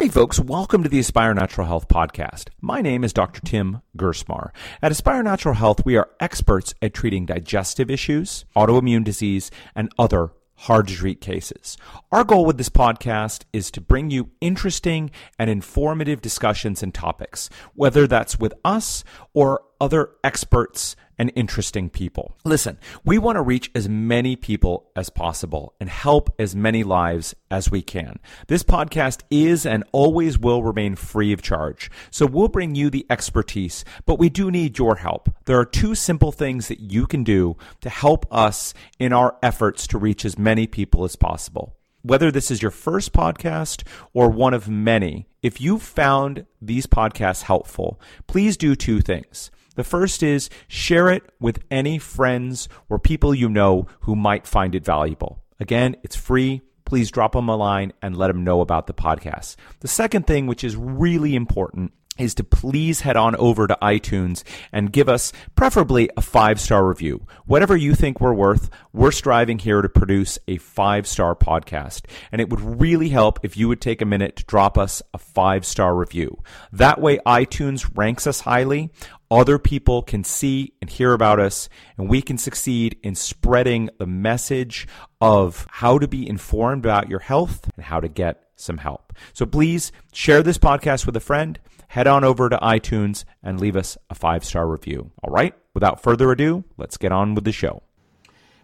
Hey, folks, welcome to the Aspire Natural Health podcast. My name is Dr. Tim Gerstmar. At Aspire Natural Health, we are experts at treating digestive issues, autoimmune disease, and other hard to treat cases. Our goal with this podcast is to bring you interesting and informative discussions and topics, whether that's with us or other experts and interesting people. Listen, we want to reach as many people as possible and help as many lives as we can. This podcast is and always will remain free of charge. So we'll bring you the expertise, but we do need your help. There are two simple things that you can do to help us in our efforts to reach as many people as possible. Whether this is your first podcast or one of many, if you found these podcasts helpful, please do two things. The first is share it with any friends or people you know who might find it valuable. Again, it's free. Please drop them a line and let them know about the podcast. The second thing, which is really important, is to please head on over to iTunes and give us preferably a five star review. Whatever you think we're worth, we're striving here to produce a five star podcast. And it would really help if you would take a minute to drop us a five star review. That way, iTunes ranks us highly. Other people can see and hear about us, and we can succeed in spreading the message of how to be informed about your health and how to get some help. So please share this podcast with a friend head on over to iTunes and leave us a five star review. All right, without further ado, let's get on with the show.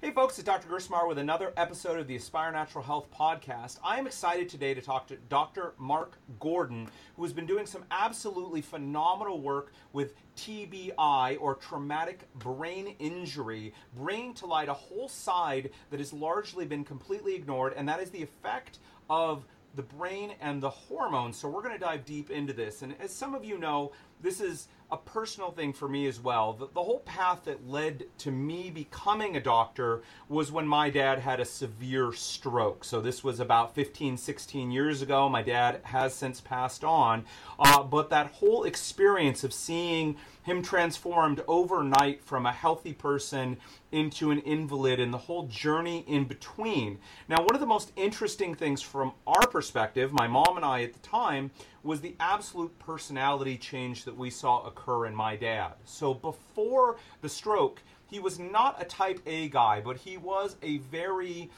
Hey folks, it's Dr. Gerstmar with another episode of the Aspire Natural Health podcast. I am excited today to talk to Dr. Mark Gordon, who has been doing some absolutely phenomenal work with TBI or traumatic brain injury, bringing to light a whole side that has largely been completely ignored, and that is the effect of the brain and the hormones. So we're going to dive deep into this. And as some of you know, this is a personal thing for me as well. The, the, whole path that led to me becoming a doctor was when my dad had a severe stroke. So this was about 15, 16 years ago. My dad has since passed on. Uh, but that whole experience of seeing him transformed overnight from a healthy person into an invalid and the whole journey in between. Now, one of the most interesting things from our perspective, my mom and I at the time, was the absolute personality change that we saw occur in my dad. So before the stroke, he was not a type A guy, but he was a very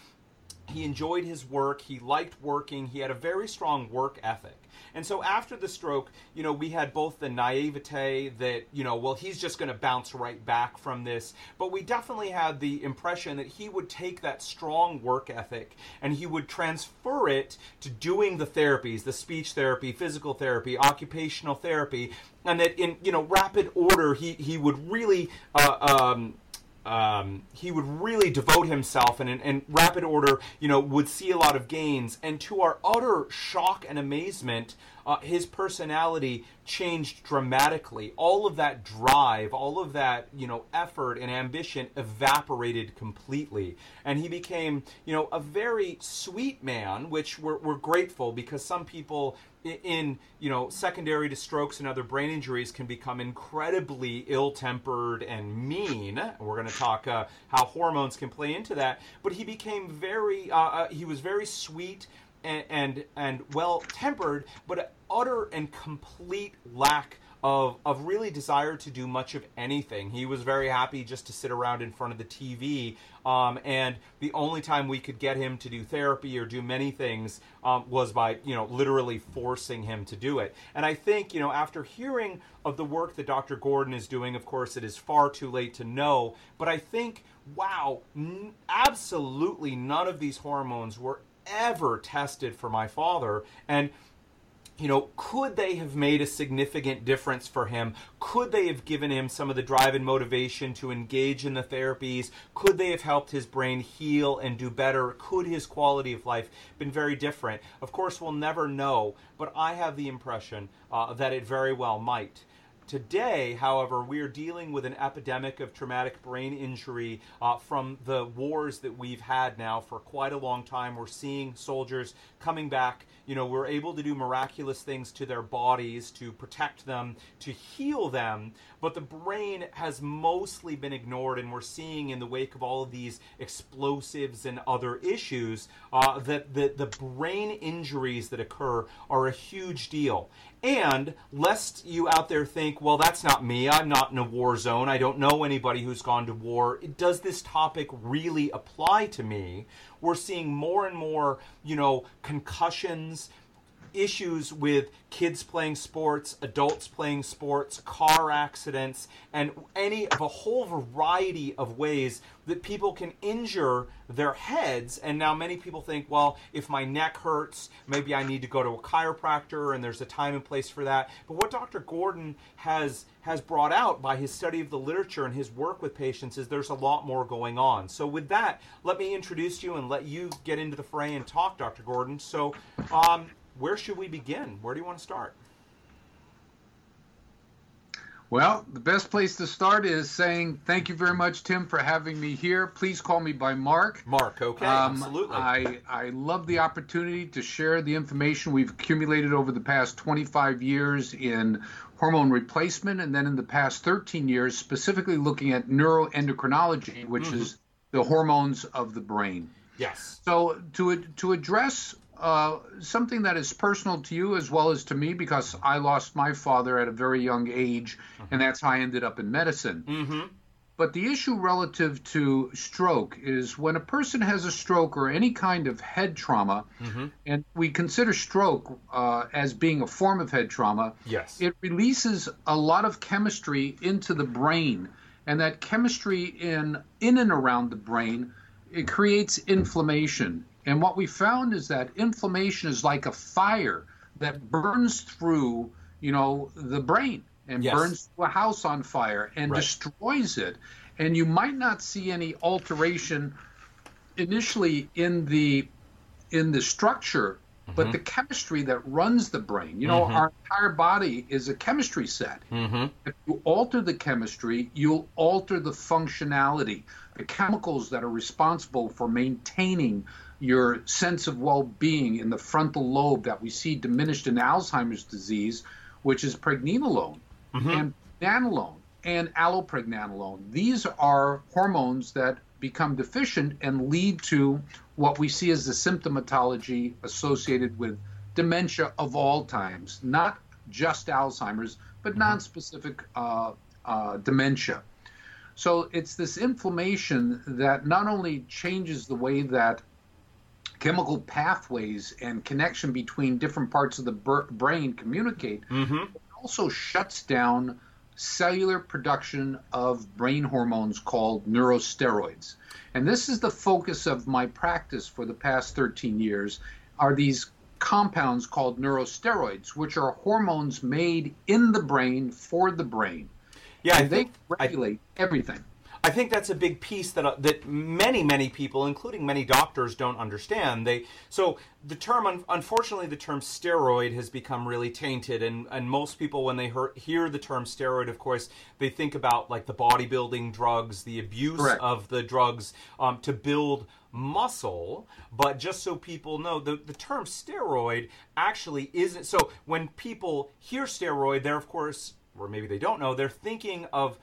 he enjoyed his work, he liked working, he had a very strong work ethic. And so after the stroke, you know, we had both the naivete that, you know, well, he's just going to bounce right back from this. But we definitely had the impression that he would take that strong work ethic and he would transfer it to doing the therapies, the speech therapy, physical therapy, occupational therapy, and that in, you know, rapid order, he, he would really, uh, um, um, he would really devote himself and in, in, rapid order, you know, would see a lot of gains. And to our utter shock and amazement, uh, his personality changed dramatically. All of that drive, all of that, you know, effort and ambition evaporated completely. And he became, you know, a very sweet man, which we're, we're grateful because some people in you know secondary to strokes and other brain injuries can become incredibly ill-tempered and mean we're going to talk uh, how hormones can play into that but he became very uh, uh, he was very sweet and and, and well tempered but utter and complete lack of of really desire to do much of anything. He was very happy just to sit around in front of the TV. Um, and the only time we could get him to do therapy or do many things um, was by you know literally forcing him to do it. And I think you know after hearing of the work that Dr. Gordon is doing, of course it is far too late to know. But I think wow, n- absolutely none of these hormones were ever tested for my father and you know, could they have made a significant difference for him? Could they have given him some of the drive and motivation to engage in the therapies? Could they have helped his brain heal and do better? Could his quality of life been very different? Of course, we'll never know, but I have the impression uh, that it very well might. Today, however, we are dealing with an epidemic of traumatic brain injury uh, from the wars that we've had now for quite a long time. We're seeing soldiers coming back. You know, we're able to do miraculous things to their bodies to protect them, to heal them, but the brain has mostly been ignored, and we're seeing in the wake of all of these explosives and other issues uh, that the, the brain injuries that occur are a huge deal. And lest you out there think, well, that's not me. I'm not in a war zone. I don't know anybody who's gone to war. Does this topic really apply to me? We're seeing more and more, you know, concussions issues with kids playing sports, adults playing sports, car accidents, and any of a whole variety of ways that people can injure their heads. And now many people think, well, if my neck hurts, maybe I need to go to a chiropractor, and there's a time and place for that. But what Dr. Gordon has has brought out by his study of the literature and his work with patients is there's a lot more going on. So with that, let me introduce you and let you get into the fray and talk, Dr. Gordon. So um, where should we begin? Where do you want to start? Well, the best place to start is saying thank you very much, Tim, for having me here. Please call me by Mark. Mark, okay, um, absolutely. I, I love the opportunity to share the information we've accumulated over the past 25 years in hormone replacement, and then in the past 13 years, specifically looking at neuroendocrinology, which mm-hmm. is the hormones of the brain. Yes. So to to address uh, something that is personal to you as well as to me because I lost my father at a very young age, mm-hmm. and that's how I ended up in medicine. Mm-hmm. But the issue relative to stroke is when a person has a stroke or any kind of head trauma, mm-hmm. and we consider stroke uh, as being a form of head trauma, yes. it releases a lot of chemistry into the brain. And that chemistry in in and around the brain, it creates inflammation. And what we found is that inflammation is like a fire that burns through, you know, the brain and yes. burns a house on fire and right. destroys it. And you might not see any alteration initially in the in the structure, mm-hmm. but the chemistry that runs the brain. You know, mm-hmm. our entire body is a chemistry set. Mm-hmm. If you alter the chemistry, you'll alter the functionality, the chemicals that are responsible for maintaining your sense of well-being in the frontal lobe that we see diminished in Alzheimer's disease, which is pregnenolone mm-hmm. and pregnenolone and allopregnanolone. These are hormones that become deficient and lead to what we see as the symptomatology associated with dementia of all times, not just Alzheimer's, but mm-hmm. non-specific uh, uh, dementia. So it's this inflammation that not only changes the way that chemical pathways and connection between different parts of the brain communicate. Mm-hmm. It also shuts down cellular production of brain hormones called neurosteroids. And this is the focus of my practice for the past 13 years are these compounds called neurosteroids, which are hormones made in the brain for the brain. Yeah, and they regulate I, everything. I think that's a big piece that uh, that many many people, including many doctors, don't understand. They so the term, unfortunately, the term steroid has become really tainted, and and most people when they hear, hear the term steroid, of course, they think about like the bodybuilding drugs, the abuse Correct. of the drugs um, to build muscle but just so people know the, the term steroid actually isn't so when people hear steroid they're of course or maybe they don't know they're thinking of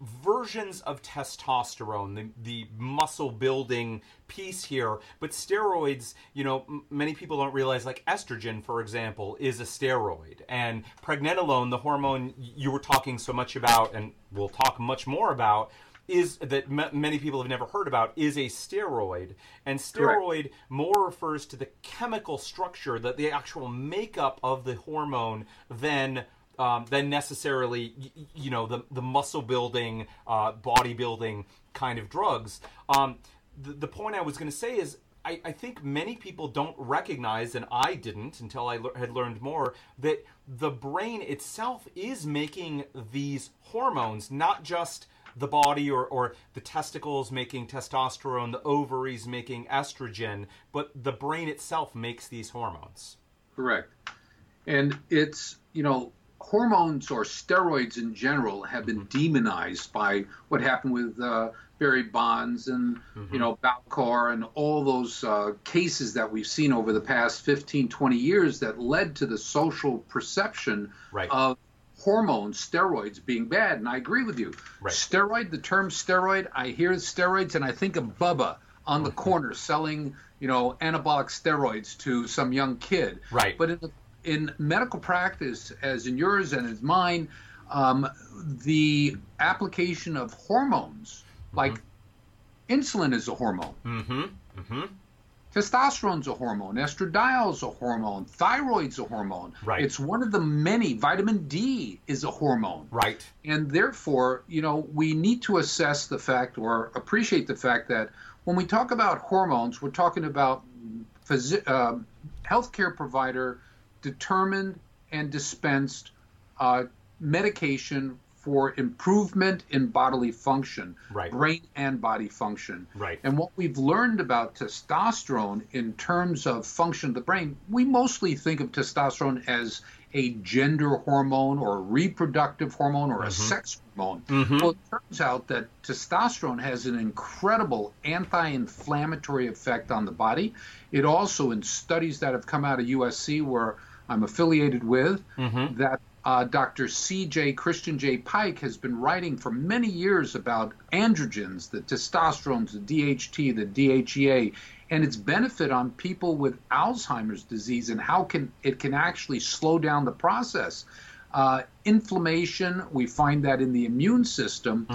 versions of testosterone, the, the muscle building piece here. But steroids, you know, m- many people don't realize, like estrogen, for example, is a steroid. And pregnenolone, the hormone you were talking so much about, and we'll talk much more about, is that m- many people have never heard about is a steroid and steroid Correct. more refers to the chemical structure that the actual makeup of the hormone than um, than necessarily you know the the muscle building, uh, bodybuilding kind of drugs. Um, the, the point I was going to say is I, I, think many people don't recognize, and I didn't until I le- had learned more, that the brain itself is making these hormones, not just the body or, or the testicles making testosterone, the ovaries making estrogen, but the brain itself makes these hormones. Correct. And it's, you know, hormones or steroids in general have been demonized by what happened with uh, Barry Bonds and you know BALCO and all those uh, cases that we've seen over the past 15, 20 years that led to the social perception Right. of hormones, steroids being bad. And I agree with you. Right. Steroid, the term steroid, I hear steroids and I think of Bubba on Mm-hmm. the corner selling, you know, anabolic steroids to some young kid. Right. But in, the, in medical practice, as in yours and as mine, um, the application of hormones, like insulin is a hormone, Mm-hmm. Mm-hmm. testosterone's a hormone, estradiol's a hormone, thyroid's a hormone. Right. It's one of the many. Vitamin D is a hormone. Right. And therefore, you know, we need to assess the fact or appreciate the fact that when we talk about hormones, we're talking about physi- uh, healthcare provider determined and dispensed uh, medication for improvement in bodily function, Right. brain and body function. Right. And what we've learned about testosterone in terms of function of the brain, we mostly think of testosterone as a gender hormone or a reproductive hormone or a sex hormone. Well, it turns out that testosterone has an incredible anti inflammatory effect on the body. It also, in studies that have come out of USC, where I'm affiliated with, that uh, Dr. C.J. Christian J. Pike has been writing for many years about androgens, the testosterone, the DHT, the DHEA, and its benefit on people with Alzheimer's disease and how can it can actually slow down the process. Uh, inflammation, we find that in the immune system.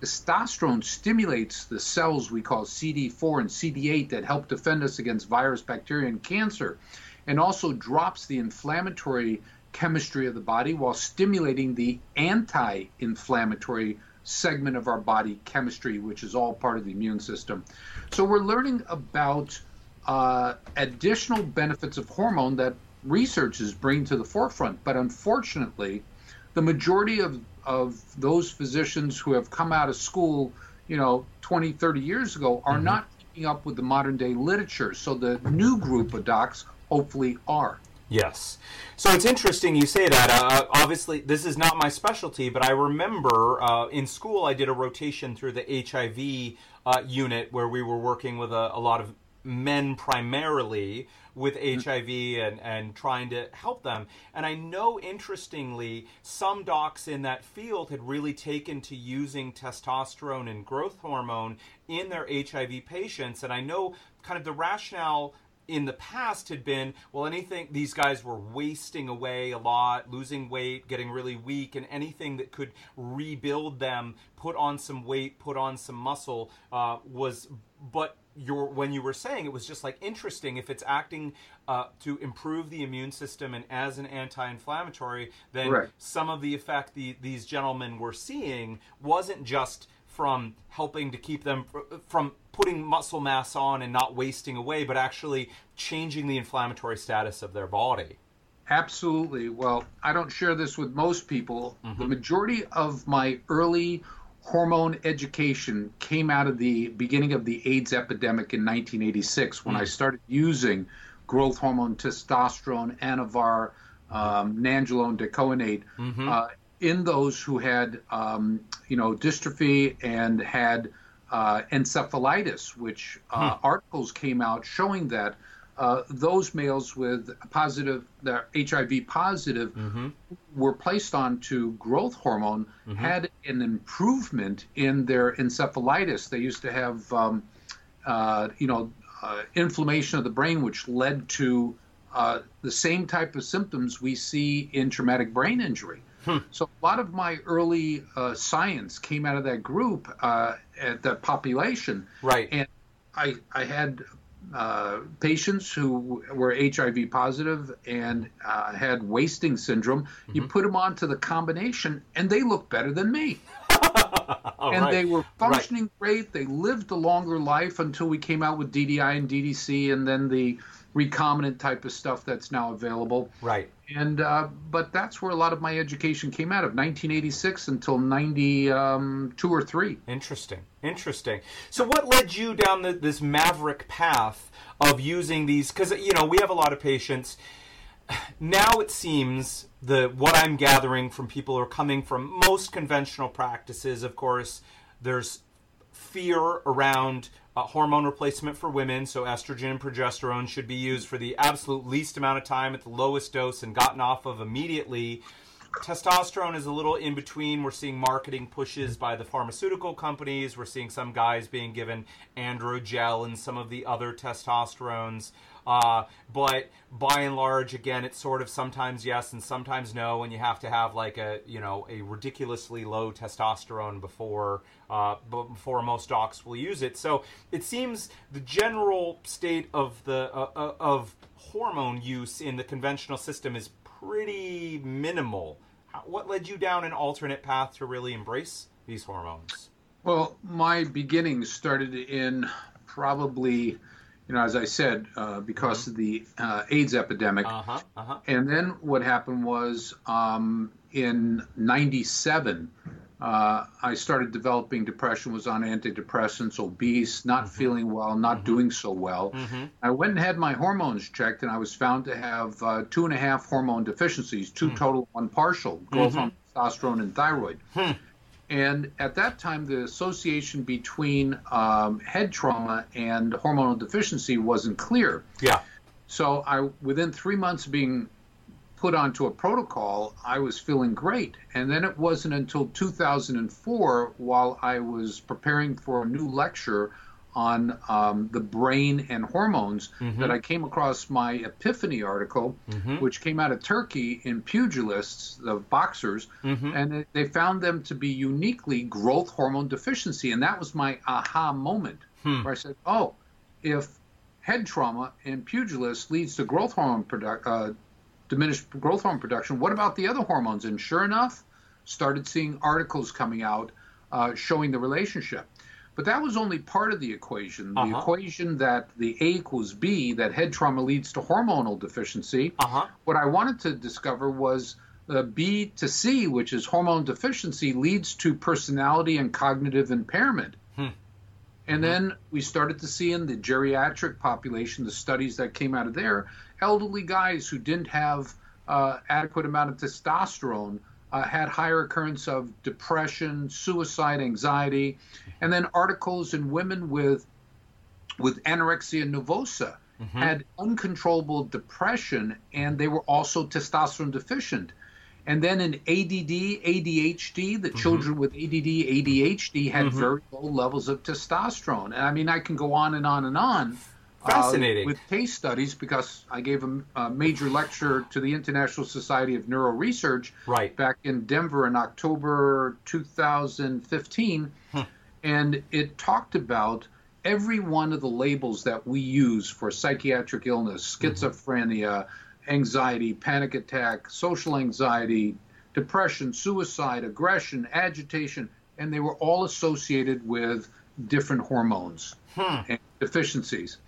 Testosterone stimulates the cells we call CD4 and CD8 that help defend us against virus, bacteria, and cancer, and also drops the inflammatory chemistry of the body while stimulating the anti inflammatory segment of our body chemistry, which is all part of the immune system. So we're learning about uh, additional benefits of hormone that research is bringing to the forefront. But unfortunately, the majority of, of those physicians who have come out of school, you know, 20, 30 years ago are not keeping up with the modern day literature. So the new group of docs hopefully are. Yes. So it's interesting you say that. Uh, obviously, this is not my specialty, but I remember uh, in school I did a rotation through the HIV uh, unit where we were working with a, a lot of men primarily with HIV and, and trying to help them. And I know, interestingly, some docs in that field had really taken to using testosterone and growth hormone in their HIV patients. And I know kind of the rationale in the past had been well anything these guys were wasting away a lot losing weight getting really weak and anything that could rebuild them put on some weight put on some muscle uh, was but your when you were saying it was just like interesting if it's acting uh, to improve the immune system and as an anti-inflammatory then Correct. some of the effect the, these gentlemen were seeing wasn't just from helping to keep them from putting muscle mass on and not wasting away, but actually changing the inflammatory status of their body. Absolutely. Well, I don't share this with most people. The majority of my early hormone education came out of the beginning of the AIDS epidemic in 1986 when I started using growth hormone, testosterone, anavar, um, nandrolone, decanoate uh, in those who had, um, you know, dystrophy and had uh, encephalitis, which uh, articles came out showing that uh, those males with positive, the HIV positive, were placed onto growth hormone, had an improvement in their encephalitis. They used to have, um, uh, you know, uh, inflammation of the brain, which led to uh, the same type of symptoms we see in traumatic brain injury. So a lot of my early uh, science came out of that group, uh, at that population. Right. And I, I had uh, patients who were HIV positive and uh, had wasting syndrome. You put them onto the combination, and they look better than me. Oh, and right. they were Right. functioning great. They lived a longer life until we came out with DDI and DDC, and then the recombinant type of stuff that's now available. Right. And uh, but that's where a lot of my education came out of 1986 until 92 or three. Interesting. Interesting. So, what led you down the, this maverick path of using these? Because you know we have a lot of patients. now it seems the what I'm gathering from people who are coming from most conventional practices, of course, there's fear around uh, hormone replacement for women, so estrogen and progesterone should be used for the absolute least amount of time at the lowest dose and gotten off of immediately. Testosterone is a little in between. We're seeing marketing pushes by the pharmaceutical companies. We're seeing some guys being given androgel and some of the other testosterones. Uh, but by and large, again, it's sort of sometimes yes and sometimes no, and you have to have like a you know a ridiculously low testosterone before uh, before most docs will use it. So it seems the general state of the uh, uh of hormone use in the conventional system is pretty minimal. What led you down an alternate path to really embrace these hormones? Well, my beginnings started in probably you know, as I said, uh, because mm-hmm. of the uh, AIDS epidemic. Uh-huh, uh-huh. And then what happened was um, in 97, uh, I started developing depression, was on antidepressants, obese, not mm-hmm. feeling well, not mm-hmm. doing so well. Mm-hmm. I went and had my hormones checked, and I was found to have uh, two and a half hormone deficiencies, two mm. total, one partial, growth mm-hmm. hormone, testosterone, and thyroid. And at that time, the association between um, head trauma and hormonal deficiency wasn't clear. Yeah. So I, within three months of being put onto a protocol, I was feeling great. And then it wasn't until 2004, while I was preparing for a new lecture on um, the brain and hormones mm-hmm. that I came across my Epiphany article, mm-hmm. which came out of Turkey in pugilists, the boxers, mm-hmm. and they found them to be uniquely growth hormone deficiency. And that was my aha moment hmm. where I said, oh, if head trauma in pugilists leads to growth hormone product, uh, diminished growth hormone production, what about the other hormones? And sure enough, started seeing articles coming out uh, showing the relationship. But that was only part of the equation. The uh-huh. equation that the A equals B, that head trauma leads to hormonal deficiency. Uh-huh. What I wanted to discover was uh, B to C, which is hormone deficiency, leads to personality and cognitive impairment. Hmm. And mm-hmm. then we started to see in the geriatric population, the studies that came out of there, elderly guys who didn't have uh, adequate amount of testosterone uh, had higher occurrence of depression, suicide, anxiety, and then articles in women with with anorexia nervosa mm-hmm. had uncontrollable depression, and they were also testosterone deficient. And then in ADD, ADHD, the mm-hmm. children with ADD, ADHD had mm-hmm. very low levels of testosterone. And I mean, I can go on and on and on. Fascinating. Uh, with case studies because I gave a, a, major lecture to the International Society of Neuro Research right. back in Denver in October 2015. Hmm. And it talked about every one of the labels that we use for psychiatric illness mm-hmm. schizophrenia, mm-hmm. anxiety, panic attack, social anxiety, depression, suicide, aggression, agitation, and they were all associated with different hormones hmm. and deficiencies.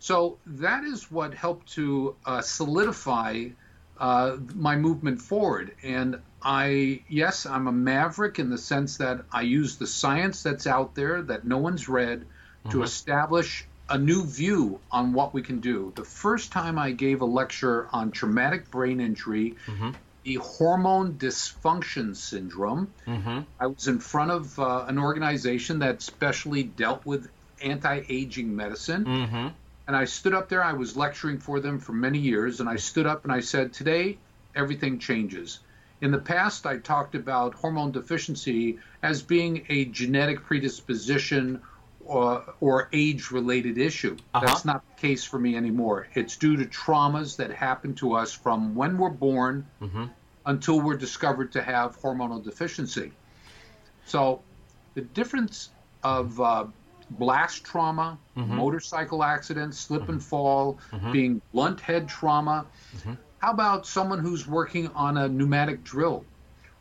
So that is what helped to uh, solidify uh, my movement forward. And I, yes, I'm a maverick in the sense that I use the science that's out there that no one's read mm-hmm. to establish a new view on what we can do. The first time I gave a lecture on traumatic brain injury, mm-hmm. the hormone dysfunction syndrome, mm-hmm. I was in front of uh, an organization that specially dealt with anti aging medicine. And I stood up there, I was lecturing for them for many years, and I stood up and I said, Today, everything changes. In the past, I talked about hormone deficiency as being a genetic predisposition or, or age related issue. Uh-huh. That's not the case for me anymore. It's due to traumas that happen to us from when we're born mm-hmm. until we're discovered to have hormonal deficiency. So the difference of uh, blast trauma, mm-hmm. motorcycle accidents, slip and mm-hmm. fall, mm-hmm. being blunt head trauma. Mm-hmm. How about someone who's working on a pneumatic drill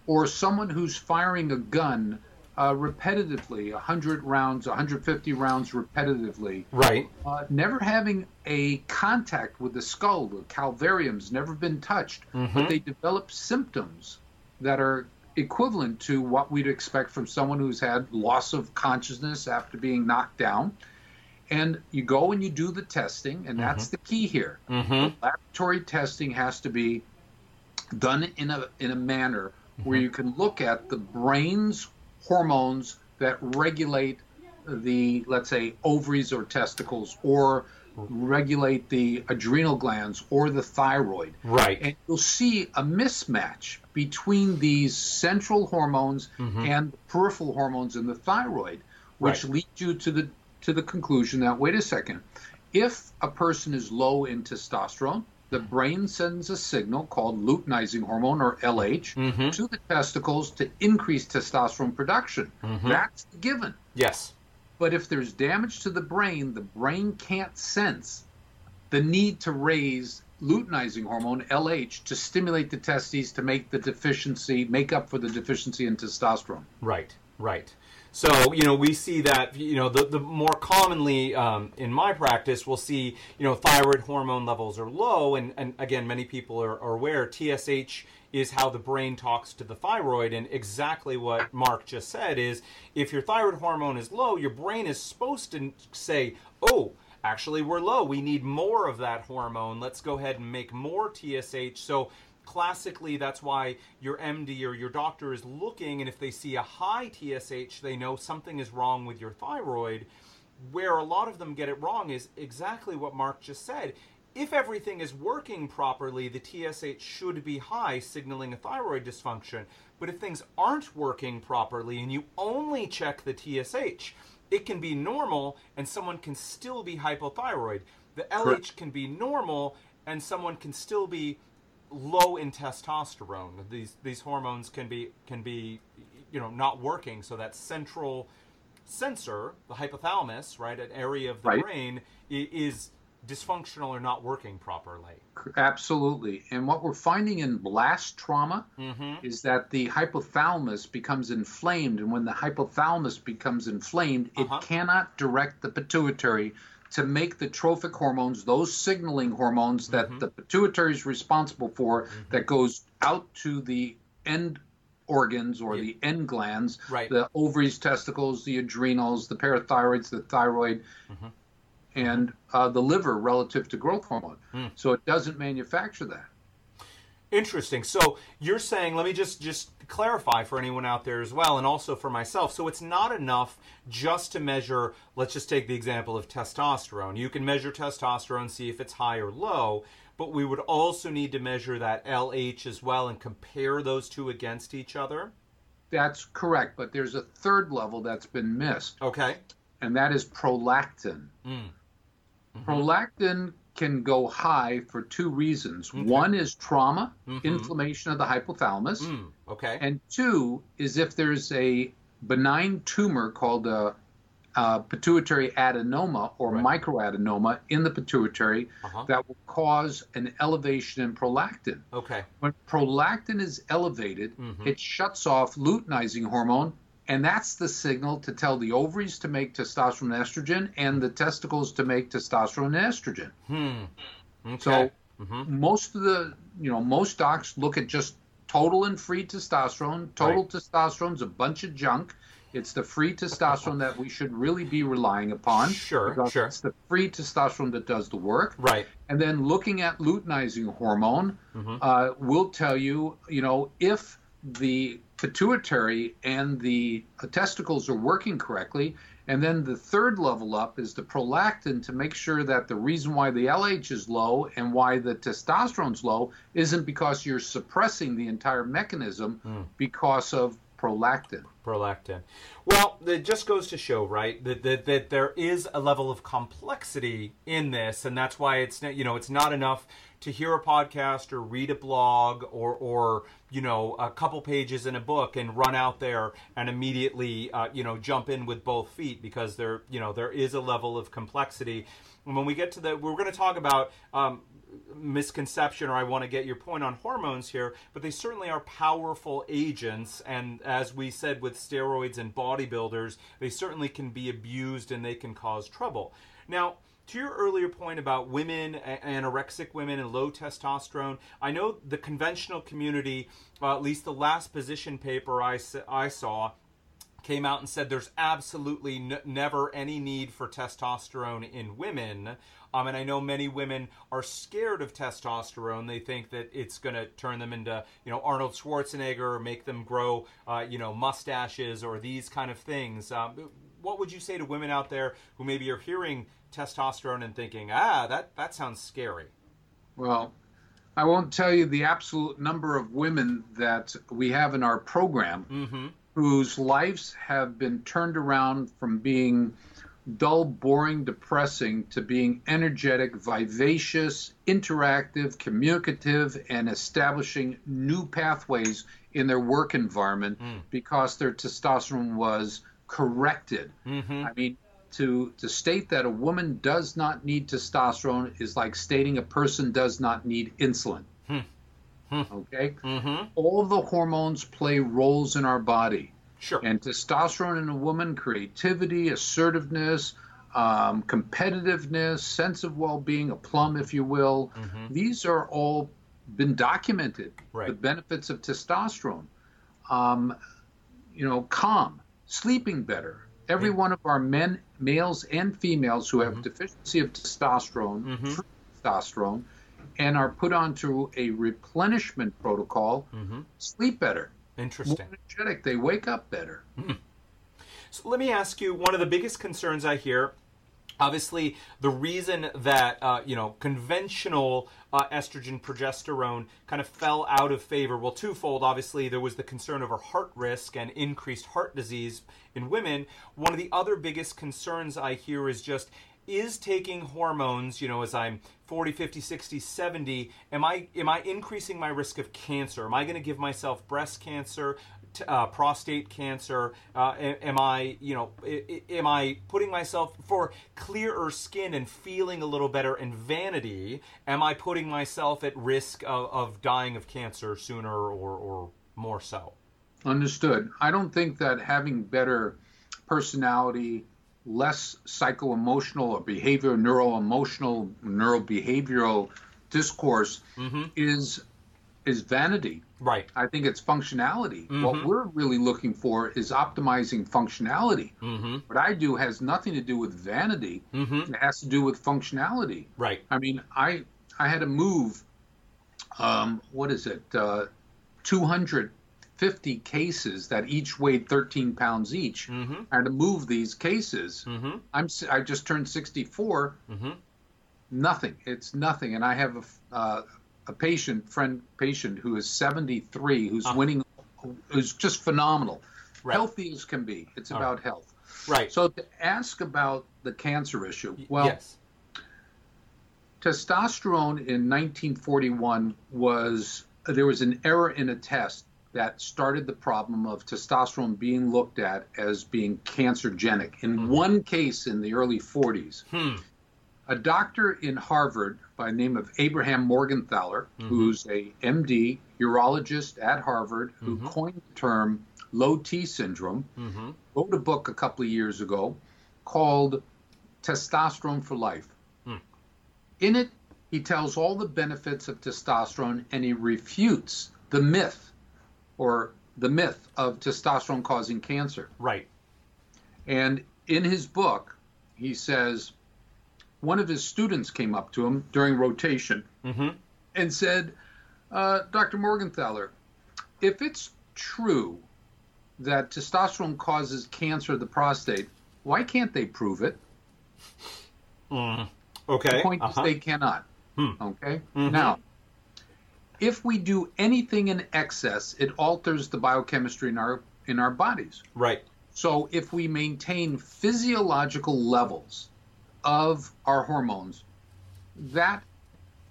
or someone who's firing a gun uh, repetitively, 100 rounds, 150 rounds repetitively? Right. Uh, never having a contact with the skull, the calvarium's never been touched, but mm-hmm. they develop symptoms that are equivalent to what we'd expect from someone who's had loss of consciousness after being knocked down. And you go and you do the testing, and that's the key here. Mm-hmm. Laboratory testing has to be done in a in a manner where you can look at the brain's hormones that regulate the let's say ovaries or testicles or regulate the adrenal glands or the thyroid. Right. And you'll see a mismatch between these central hormones mm-hmm. and peripheral hormones in the thyroid, which Right. leads you to the to the conclusion that wait a second, if a person is low in testosterone, the mm-hmm. brain sends a signal called luteinizing hormone or LH Mhm. to the testicles to increase testosterone production. Mm-hmm. That's the given. Yes. But if there's damage to the brain, the brain can't sense the need to raise luteinizing hormone LH to stimulate the testes to make the deficiency make up for the deficiency in testosterone. Right, right. So you know we see that you know the the more commonly um, in my practice we'll see you know thyroid hormone levels are low and and again many people are, are aware TSH is how the brain talks to the thyroid and exactly what Mark just said is if your thyroid hormone is low your brain is supposed to say oh actually we're low. We need more of that hormone. Let's go ahead and make more TSH so classically that's why your MD or your doctor is looking and if they see a high TSH they know something is wrong with your thyroid. Where a lot of them get it wrong is exactly what Mark just said if everything is working properly the TSH should be high signaling a thyroid dysfunction but if things aren't working properly and you only check the TSH it can be normal and someone can still be hypothyroid the LH Correct. can be normal and someone can still be low in testosterone. These these hormones can be can be you know not working. So that central sensor, the hypothalamus, right, an area of the Right. brain, is dysfunctional or not working properly. Absolutely. And what we're finding in blast trauma Mm-hmm. is that the hypothalamus becomes inflamed. And when the hypothalamus becomes inflamed, Uh-huh. it cannot direct the pituitary to make the trophic hormones, those signaling hormones that Mm-hmm. the pituitary is responsible for, that goes out to the end organs or Yeah. the end glands, Right. the ovaries, testicles, the adrenals, the parathyroids, the thyroid, Mm-hmm. And uh, the liver relative to growth hormone. Hmm. So it doesn't manufacture that. Interesting. So you're saying, let me just just clarify for anyone out there as well, and also for myself. So it's not enough just to measure. Let's just take the example of testosterone. You can measure testosterone, see if it's high or low, but we would also need to measure that LH as well and compare those two against each other. That's correct, but there's a third level that's been missed, Okay. and that is prolactin. Mm. Prolactin can go high for two reasons. One is trauma, inflammation of the hypothalamus, Mm. Okay. and two is if there's a benign tumor called a, uh pituitary adenoma or Right. microadenoma in the pituitary Uh-huh. that will cause an elevation in prolactin. okay. When prolactin is elevated, Mhm. it shuts off luteinizing hormone, and that's the signal to tell the ovaries to make testosterone and estrogen and the testicles to make testosterone and estrogen. Hmm. Okay. So hmm most of the, you know, most docs look at just total and free testosterone. Total Right. testosterone's a bunch of junk. It's the free testosterone that we should really be relying upon. Sure, sure. It's the free testosterone that does the work. Right. And then looking at luteinizing hormone Mm-hmm. uh, will tell you, you know, if the pituitary and the testicles are working correctly. And then the third level up is the prolactin to make sure that the reason why the LH is low and why the testosterone's low isn't because you're suppressing the entire mechanism Hmm. because of prolactin. prolactin. Well, it just goes to show, right, that, that that there is a level of complexity in this, and that's why it's not- you know it's not enough to hear a podcast or read a blog or or you know a couple pages in a book and run out there and immediately uh, you know jump in with both feet because there you know there is a level of complexity. And when we get to the, we're going to talk about. Um, misconception or I want to get your point on hormones here, but they certainly are powerful agents. And as we said with steroids and bodybuilders, they certainly can be abused and they can cause trouble. Now, to your earlier point about women, anorexic women, and low testosterone, I know the conventional community, uh, at least the last position paper I saw, came out and said there's absolutely n- never any need for testosterone in women. Um, and I know many women are scared of testosterone. They think that it's going to turn them into, you know, Arnold Schwarzenegger or make them grow, uh, you know, mustaches or these kind of things. Um, what would you say to women out there who maybe are hearing testosterone and thinking, ah, that, that sounds scary? Well, I won't tell you the absolute number of women that we have in our program mm-hmm. whose lives have been turned around from being dull, boring, depressing to being energetic, vivacious, interactive, communicative, and establishing new pathways in their work environment Mm. because their testosterone was corrected. Mm-hmm. I mean, to to state that a woman does not need testosterone is like stating a person does not need insulin. Hmm. Hmm. Okay? Mm-hmm. All the hormones play roles in our body. Sure. And testosterone in a woman, creativity, assertiveness, um, competitiveness, sense of well being, a plum, if you will, Mhm. these are all been documented. Right. The benefits of testosterone. Um, you know, calm, sleeping better. Every one of our men, males and females who have Mhm. deficiency of testosterone, Mhm. free testosterone, and are put onto a replenishment protocol, Mm-hmm. sleep better, more Interesting. energetic. They wake up better. So let me ask you one of the biggest concerns I hear. Obviously, the reason that uh, you know conventional uh, estrogen progesterone kind of fell out of favor, well, twofold. Obviously, there was the concern over heart risk and increased heart disease in women. One of the other biggest concerns I hear is just is taking hormones, you know, as I'm 40, 50, 60, 70, am I am I increasing my risk of cancer? Am I going to give myself breast cancer, t- uh, prostate cancer? Uh, am I, you know, am I putting myself for clearer skin and feeling a little better and vanity? Am I putting myself at risk of, of dying of cancer sooner or, or more so? Understood. I don't think that having better personality, less psycho emotional or behavior, neuro emotional, neuro behavioral discourse Mm-hmm. is is vanity. Right. I think it's functionality. Mhm. What we're really looking for is optimizing functionality. Mm-hmm. What I do has nothing to do with vanity. Mm-hmm. It has to do with functionality. Right. I mean, I I had to move. Um, what is it? Uh, Two hundred fifty cases that each weighed thirteen pounds each. Mm-hmm. I had to move these cases. Mm-hmm. I'm I just turned sixty four. Mm-hmm. Nothing. It's nothing. And I have a, uh, a patient friend patient who is seventy three who's Uh. winning, who's just phenomenal, Right. healthy as can be. It's All about health. Right. So to ask about the cancer issue, well, yes. testosterone in 1941 was there was an error in a test that started the problem of testosterone being looked at as being cancerogenic. In Mhm. one case in the early 40s, Hmm. A doctor in Harvard by the name of Abraham Morgentaler, Mhm. who's a MD urologist at Harvard, who Mhm. coined the term low T syndrome, Mm-hmm. wrote a book a couple of years ago called Testosterone for Life. Hmm. In it, he tells all the benefits of testosterone and he refutes the myth or the myth of testosterone causing cancer. Right. And in his book, he says one of his students came up to him during rotation Mm-hmm. and said, uh, Dr. Morgentaler, if it's true that testosterone causes cancer of the prostate, why can't they prove it? Mm. The Okay. point Uh-huh. is they cannot. Hmm. Okay? Mhm. Now, if we do anything in excess, it alters the biochemistry in our in our bodies. Right. So if we maintain physiological levels of our hormones, that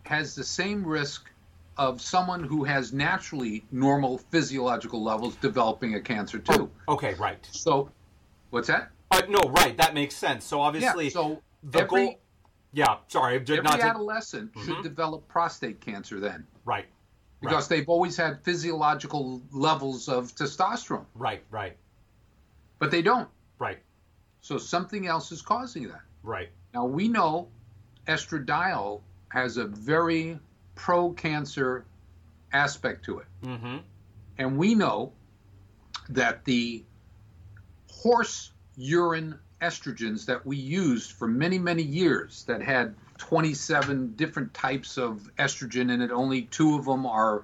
has the same risk of someone who has naturally normal physiological levels developing a cancer too. Okay. Right. So, what's that? Uh, no. Right. That makes sense. So obviously, yeah. So the every, goal. Yeah. Sorry. Every not to. adolescent Mhm. should develop prostate cancer then, Right. because they've always had physiological levels of testosterone, Right. Right. but they don't. Right. So something else is causing that. Right. Now we know estradiol has a very pro-cancer aspect to it, Mm-hmm. and we know that the horse urine estrogens that we used for many, many years that had 27 different types of estrogen in it. Only two of them are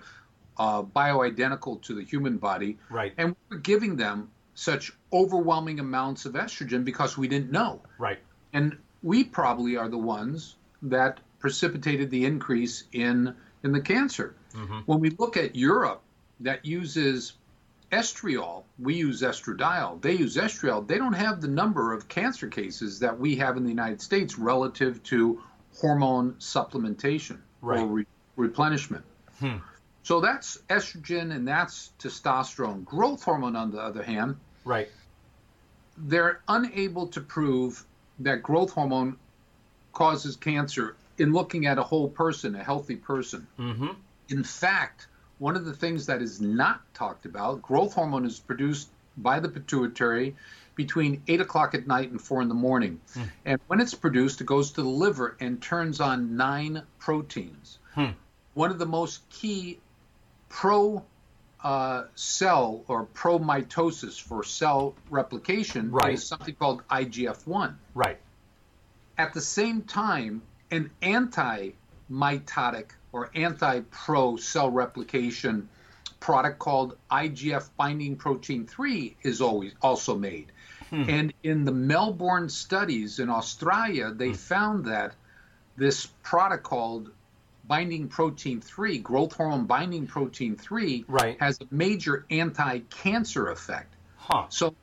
uh, bioidentical to the human body. Right. And we're giving them such overwhelming amounts of estrogen because we didn't know. Right. And we probably are the ones that precipitated the increase in in the cancer. Mm-hmm. When we look at Europe that uses estriol, we use estradiol. They use estriol. They don't have the number of cancer cases that we have in the United States relative to hormone supplementation right. or re- replenishment. Hmm. So that's estrogen and that's testosterone. Growth hormone, on the other hand, right? They're unable to prove that growth hormone causes cancer in looking at a whole person, a healthy person. Mm-hmm. In fact, one of the things that is not talked about, growth hormone is produced by the pituitary between 8 o'clock at night and 4 in the morning. Mm. And when it's produced, it goes to the liver and turns on nine proteins. Hmm. One of the most key pro uh, cell or pro mitosis for cell replication right. is something called IGF 1. Right. At the same time, an anti mitotic or anti pro cell replication product called IGF binding protein 3 is always also made. Hmm. And in the Melbourne studies in Australia, they hmm. found that this product called binding protein 3, growth hormone binding protein 3, right. has a major anti cancer effect. Huh. So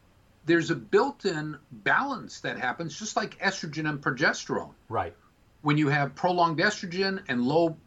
there's a built in balance that happens, just like estrogen and progesterone. Right. When you have prolonged estrogen and low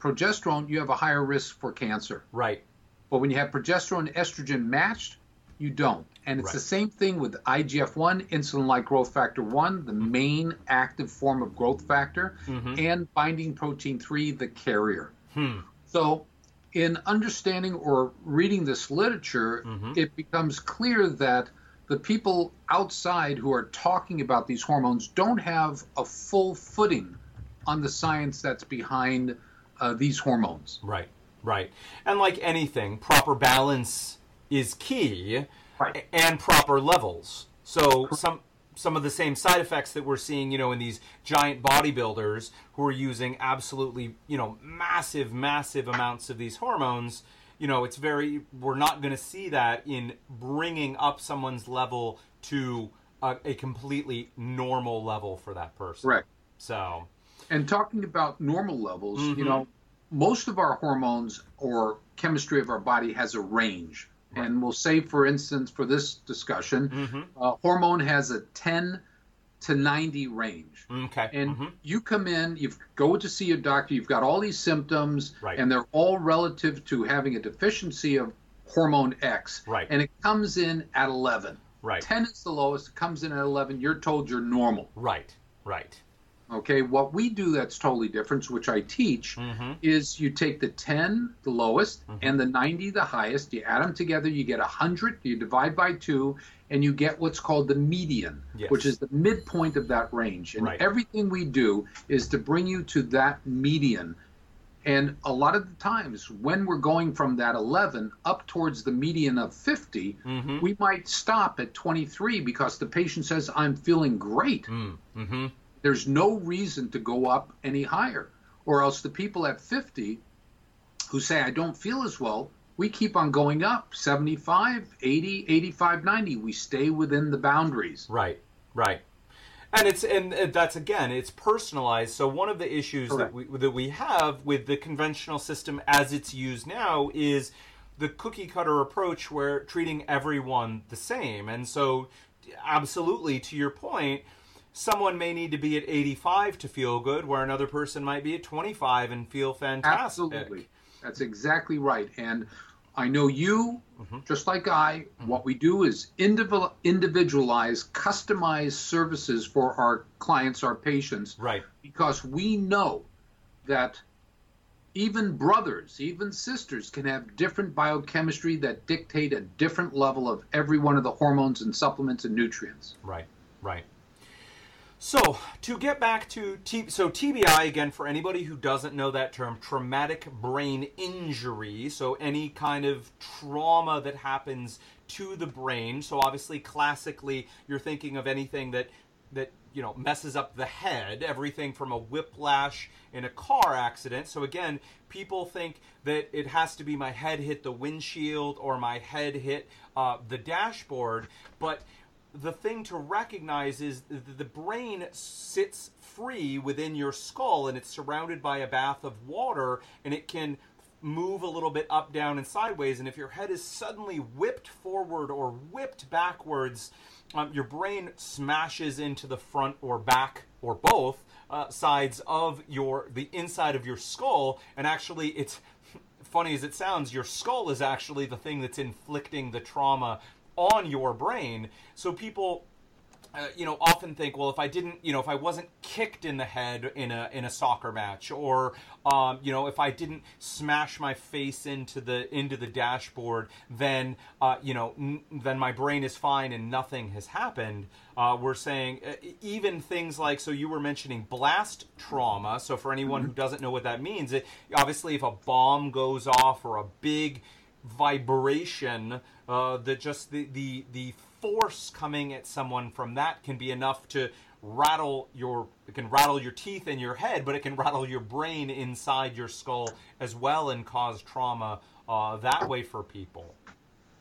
progesterone, you have a higher risk for cancer. Right. But when you have progesterone and estrogen matched, you don't. And it's right. the same thing with IGF 1, insulin like growth factor 1, the main active form of growth factor, mm-hmm. and binding protein 3, the carrier. Hmm. So, in understanding or reading this literature, mm-hmm. it becomes clear that the people outside who are talking about these hormones don't have a full footing on the science that's behind uh, these hormones. Right, right. And like anything, proper balance is key right. and proper levels. So some some of the same side effects that we're seeing, you know, in these giant bodybuilders who are using absolutely, you know, massive, massive amounts of these hormones. You know, it's very. We're not going to see that in bringing up someone's level to a, a completely normal level for that person. Right. So. And talking about normal levels, mm-hmm. you know, most of our hormones or chemistry of our body has a range. And we'll say, for instance, for this discussion, mm-hmm. uh, hormone has a 10 to 90 range. Okay. And mm-hmm. you come in, you go to see a doctor, you've got all these symptoms, right. and they're all relative to having a deficiency of hormone X. Right. And it comes in at 11. Right. 10 is the lowest, it comes in at 11, you're told you're normal. Right, right. Okay, what we do that's totally different, which I teach, mm-hmm. is you take the 10, the lowest, mm-hmm. and the 90, the highest, you add them together, you get 100, you divide by 2, and you get what's called the median, yes. which is the midpoint of that range. And right. everything we do is to bring you to that median. And a lot of the times, when we're going from that 11 up towards the median of 50, mm-hmm. we might stop at 23 because the patient says, I'm feeling great. Mm-hmm. There's no reason to go up any higher. Or else the people at 50 who say, I don't feel as well, we keep on going up 75, 80, 85, 90. We stay within the boundaries. Right, right. And it's and uh, that's again, it's personalized. So one of the issues Correct. that we that we have with the conventional system as it's used now is the cookie cutter approach where treating everyone the same. And so absolutely to your point, someone may need to be at 85 to feel good, where another person might be at 25 and feel fantastic. Absolutely. That's exactly right. And I know you, mm-hmm. just like I, mm-hmm. what we do is individual, individualize, customize services for our clients, our patients. Right. Because we know that even brothers, even sisters can have different biochemistry that dictate a different level of every one of the hormones and supplements and nutrients. Right, right. So to get back to T- so TBI again for anybody who doesn't know that term, traumatic brain injury. So any kind of trauma that happens to the brain. So obviously, classically, you're thinking of anything that that you know messes up the head. Everything from a whiplash in a car accident. So again, people think that it has to be my head hit the windshield or my head hit uh, the dashboard, but the thing to recognize is that the brain sits free within your skull and it's surrounded by a bath of water and it can move a little bit up, down, and sideways. And if your head is suddenly whipped forward or whipped backwards, um, your brain smashes into the front or back or both uh, sides of your the inside of your skull, and actually it's funny as it sounds, your skull is actually the thing that's inflicting the trauma on your brain. So people uh, you know, often think, well, if I didn't, you know, if I wasn't kicked in the head in a in a soccer match, or um, you know, if I didn't smash my face into the into the dashboard, then uh, you know, n- then my brain is fine and nothing has happened. Uh, we're saying uh, even things like so you were mentioning blast trauma. So for anyone who mm-hmm. doesn't know what that means, it, obviously if a bomb goes off or a big vibration uh, that just the, the the force coming at someone from that can be enough to rattle your it can rattle your teeth in your head but it can rattle your brain inside your skull as well and cause trauma uh, that way for people.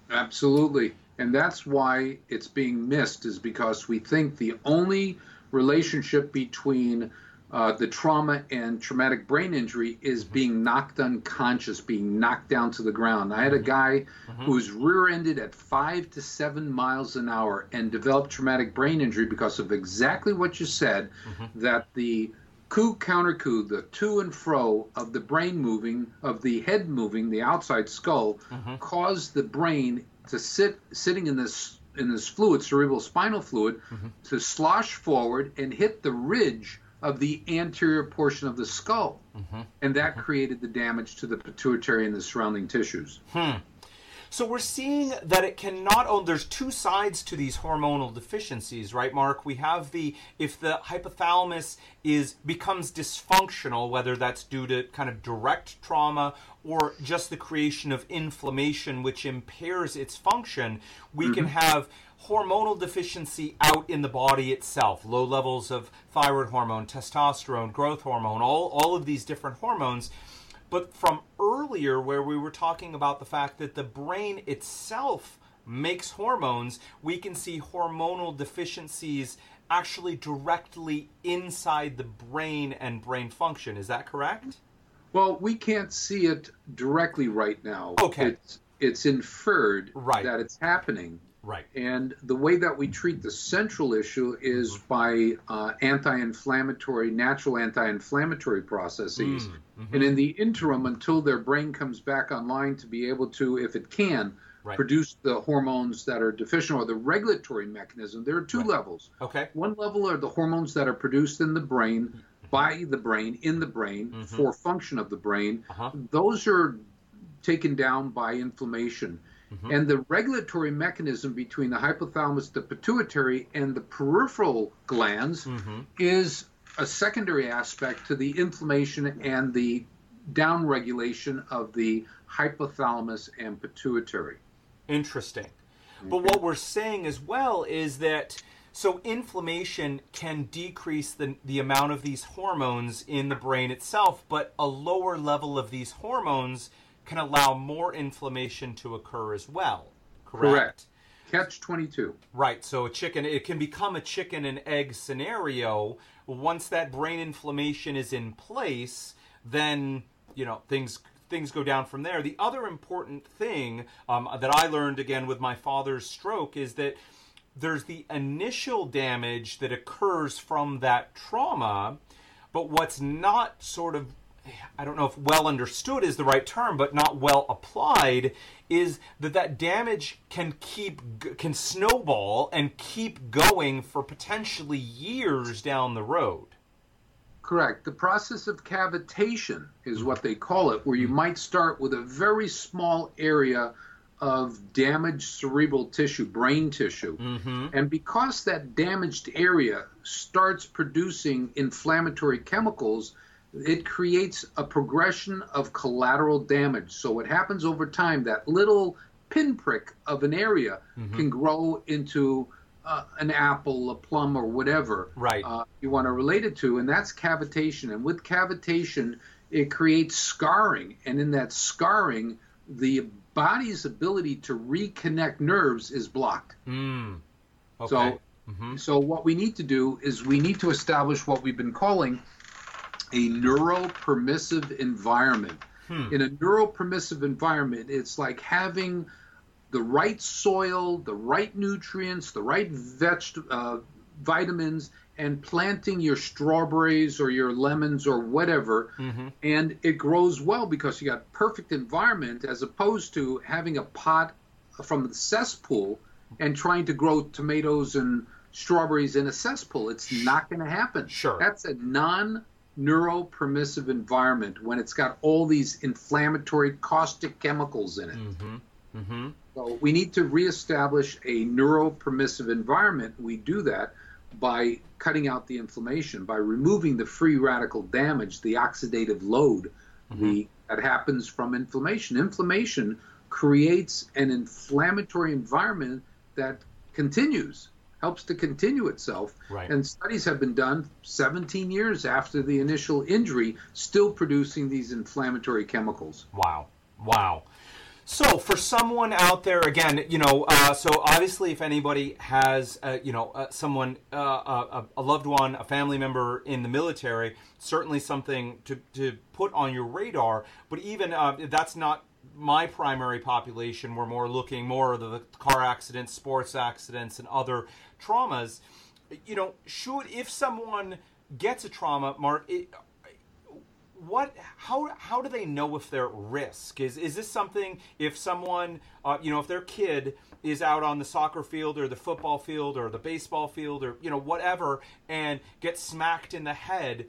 Absolutely. And that's why it's being missed is because we think the only relationship between uh, the trauma and traumatic brain injury is mm-hmm. being knocked unconscious, being knocked down to the ground. I had a mm-hmm. guy mm-hmm. who was rear ended at five to seven miles an hour and developed traumatic brain injury because of exactly what you said mm-hmm. that the coup contrecoup, the to and fro of the brain moving, of the head moving, the outside skull, mm-hmm. caused the brain to sit sitting in this in this fluid, cerebral spinal fluid, mm-hmm. to slosh forward and hit the ridge of the anterior portion of the skull. Mm-hmm. And that mm-hmm. created the damage to the pituitary and the surrounding tissues. Hmm. So we're seeing that it can not only there's two sides to these hormonal deficiencies, right, Mark? We have the if the hypothalamus is becomes dysfunctional, whether that's due to kind of direct trauma or just the creation of inflammation which impairs its function, we mm-hmm. can have hormonal deficiency out in the body itself. Low levels of thyroid hormone testosterone growth hormone all, all of these different hormones. But from earlier where we were talking about the fact that the brain itself makes hormones we can see hormonal deficiencies actually directly inside the brain and brain function. Is that correct? Well we can't see it directly right now. Okay. It's, it's inferred right. that it's happening Right. And the way that we treat the central issue is mm-hmm. by uh, anti-inflammatory, natural anti-inflammatory processes. Mm-hmm. And in the interim, until their brain comes back online to be able to, if it can, right. produce the hormones that are deficient or the regulatory mechanism, there are two right. levels. Okay. One level are the hormones that are produced in the brain mm-hmm. by the brain in the brain mm-hmm. for function of the brain. Uh-huh. Those are taken down by inflammation. Mm-hmm. And the regulatory mechanism between the hypothalamus, the pituitary, and the peripheral glands mm-hmm. is a secondary aspect to the inflammation and the downregulation of the hypothalamus and pituitary. Interesting. But what we're saying as well is that so inflammation can decrease the, the amount of these hormones in the brain itself, but a lower level of these hormones can allow more inflammation to occur as well. Correct. correct. Catch 22. Right. So a chicken, it can become a chicken and egg scenario. Once that brain inflammation is in place, then, you know, things things go down from there. The other important thing um, that I learned again with my father's stroke is that there's the initial damage that occurs from that trauma, but what's not sort of I don't know if well understood is the right term, but not well applied, is that that damage can keep can snowball and keep going for potentially years down the road. Correct. The process of cavitation is what they call it, where you might start with a very small area of damaged cerebral tissue, brain tissue. Mm-hmm. And because that damaged area starts producing inflammatory chemicals, it creates a progression of collateral damage. So what happens over time, that little pinprick of an area Mm-hmm. can grow into uh, an apple, a plum, or whatever Right. uh, you want to relate it to, and that's cavitation. And with cavitation, it creates scarring, and in that scarring, the body's ability to reconnect nerves is blocked. Mm. Okay. So, Mhm. so what we need to do is we need to establish what we've been calling a neuropermissive environment. Hmm. In a neuropermissive environment, it's like having the right soil, the right nutrients, the right veg- uh, vitamins, and planting your strawberries or your lemons or whatever, Mhm. and it grows well because you got perfect environment as opposed to having a pot from the cesspool and trying to grow tomatoes and strawberries in a cesspool. It's not going to happen. Sure. That's a non neuropermissive environment when it's got all these inflammatory caustic chemicals in it. Mhm. Mhm. So we need to reestablish a neuropermissive environment. We do that by cutting out the inflammation, by removing the free radical damage, the oxidative load the, that happens from inflammation. Inflammation creates an inflammatory environment that continues, helps to continue itself. Right. And studies have been done 17 years after the initial injury, still producing these inflammatory chemicals. Wow. Wow. So, for someone out there, again, you know, uh, so obviously, if anybody has, uh, you know, uh, someone, uh, a, a loved one, a family member in the military, certainly something to, to put on your radar. But even uh, that's not my primary population. We're more looking more of the car accidents, sports accidents, and other traumas. You know, should if someone gets a trauma, Mark, it, what how how do they know if they're at risk is is this something if someone uh, you know if their kid is out on the soccer field or the football field or the baseball field or you know whatever and gets smacked in the head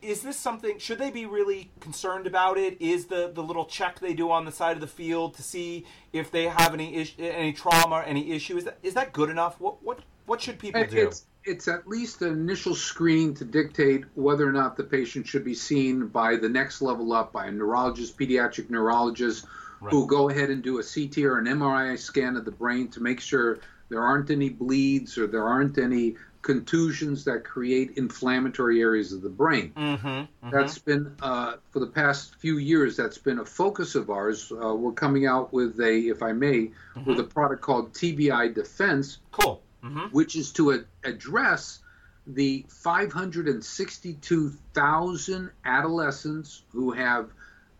is this something should they be really concerned about it? Is the the little check they do on the side of the field to see if they have any is- any trauma any issue is that is that good enough? What what what should people do? It's, it's at least an initial screening to dictate whether or not the patient should be seen by the next level up by a neurologist, pediatric neurologist, who go ahead and do a CT or an MRI scan of the brain to make sure there aren't any bleeds or there aren't any contusions that create inflammatory areas of the brain. mm-hmm, That's been uh, for the past few years. That's been a focus of ours. Uh, we're coming out with a, if I may, with a product called TBI Defense, cool mm-hmm. which is to a- address the 562,000 adolescents who have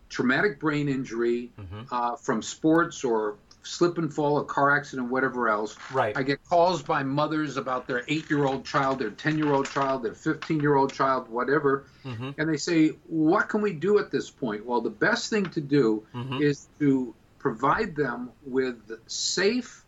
traumatic brain injury uh, from sports or slip and fall, a car accident, whatever else. Right. I get calls by mothers about their eight year old child, their 10 year old child, their 15 year old child, whatever. And they say, What can we do at this point? Well, the best thing to do is to provide them with safe,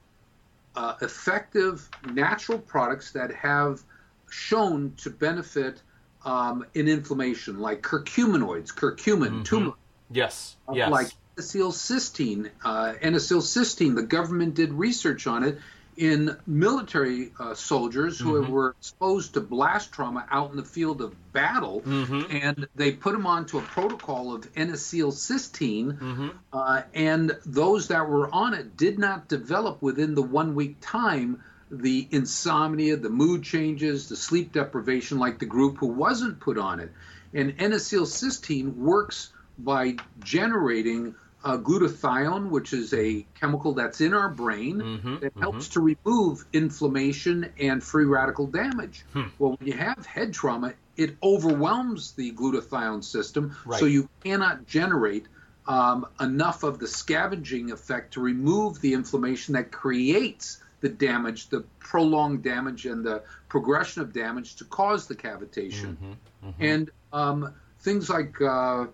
uh, effective natural products that have shown to benefit um, in inflammation, like curcuminoids, curcumin, turmeric, yes uh, yes like N-acetylcysteine. Uh, N-acetylcysteine, the government did research on it in military uh, soldiers who Mm-hmm. were exposed to blast trauma out in the field of battle, Mm-hmm. and they put them onto a protocol of N-acetylcysteine, Mm-hmm. uh, and those that were on it did not develop within the one week time the insomnia, the mood changes, the sleep deprivation like the group who wasn't put on it. And N-acetylcysteine works by generating uh, glutathione, which is a chemical that's in our brain Mm-hmm, that helps to remove inflammation and free radical damage. Hmm. Well, when you have head trauma, it overwhelms the glutathione system, Right. so you cannot generate um, enough of the scavenging effect to remove the inflammation that creates the damage, the prolonged damage, and the progression of damage to cause the cavitation. Mm-hmm. And um, things like uh,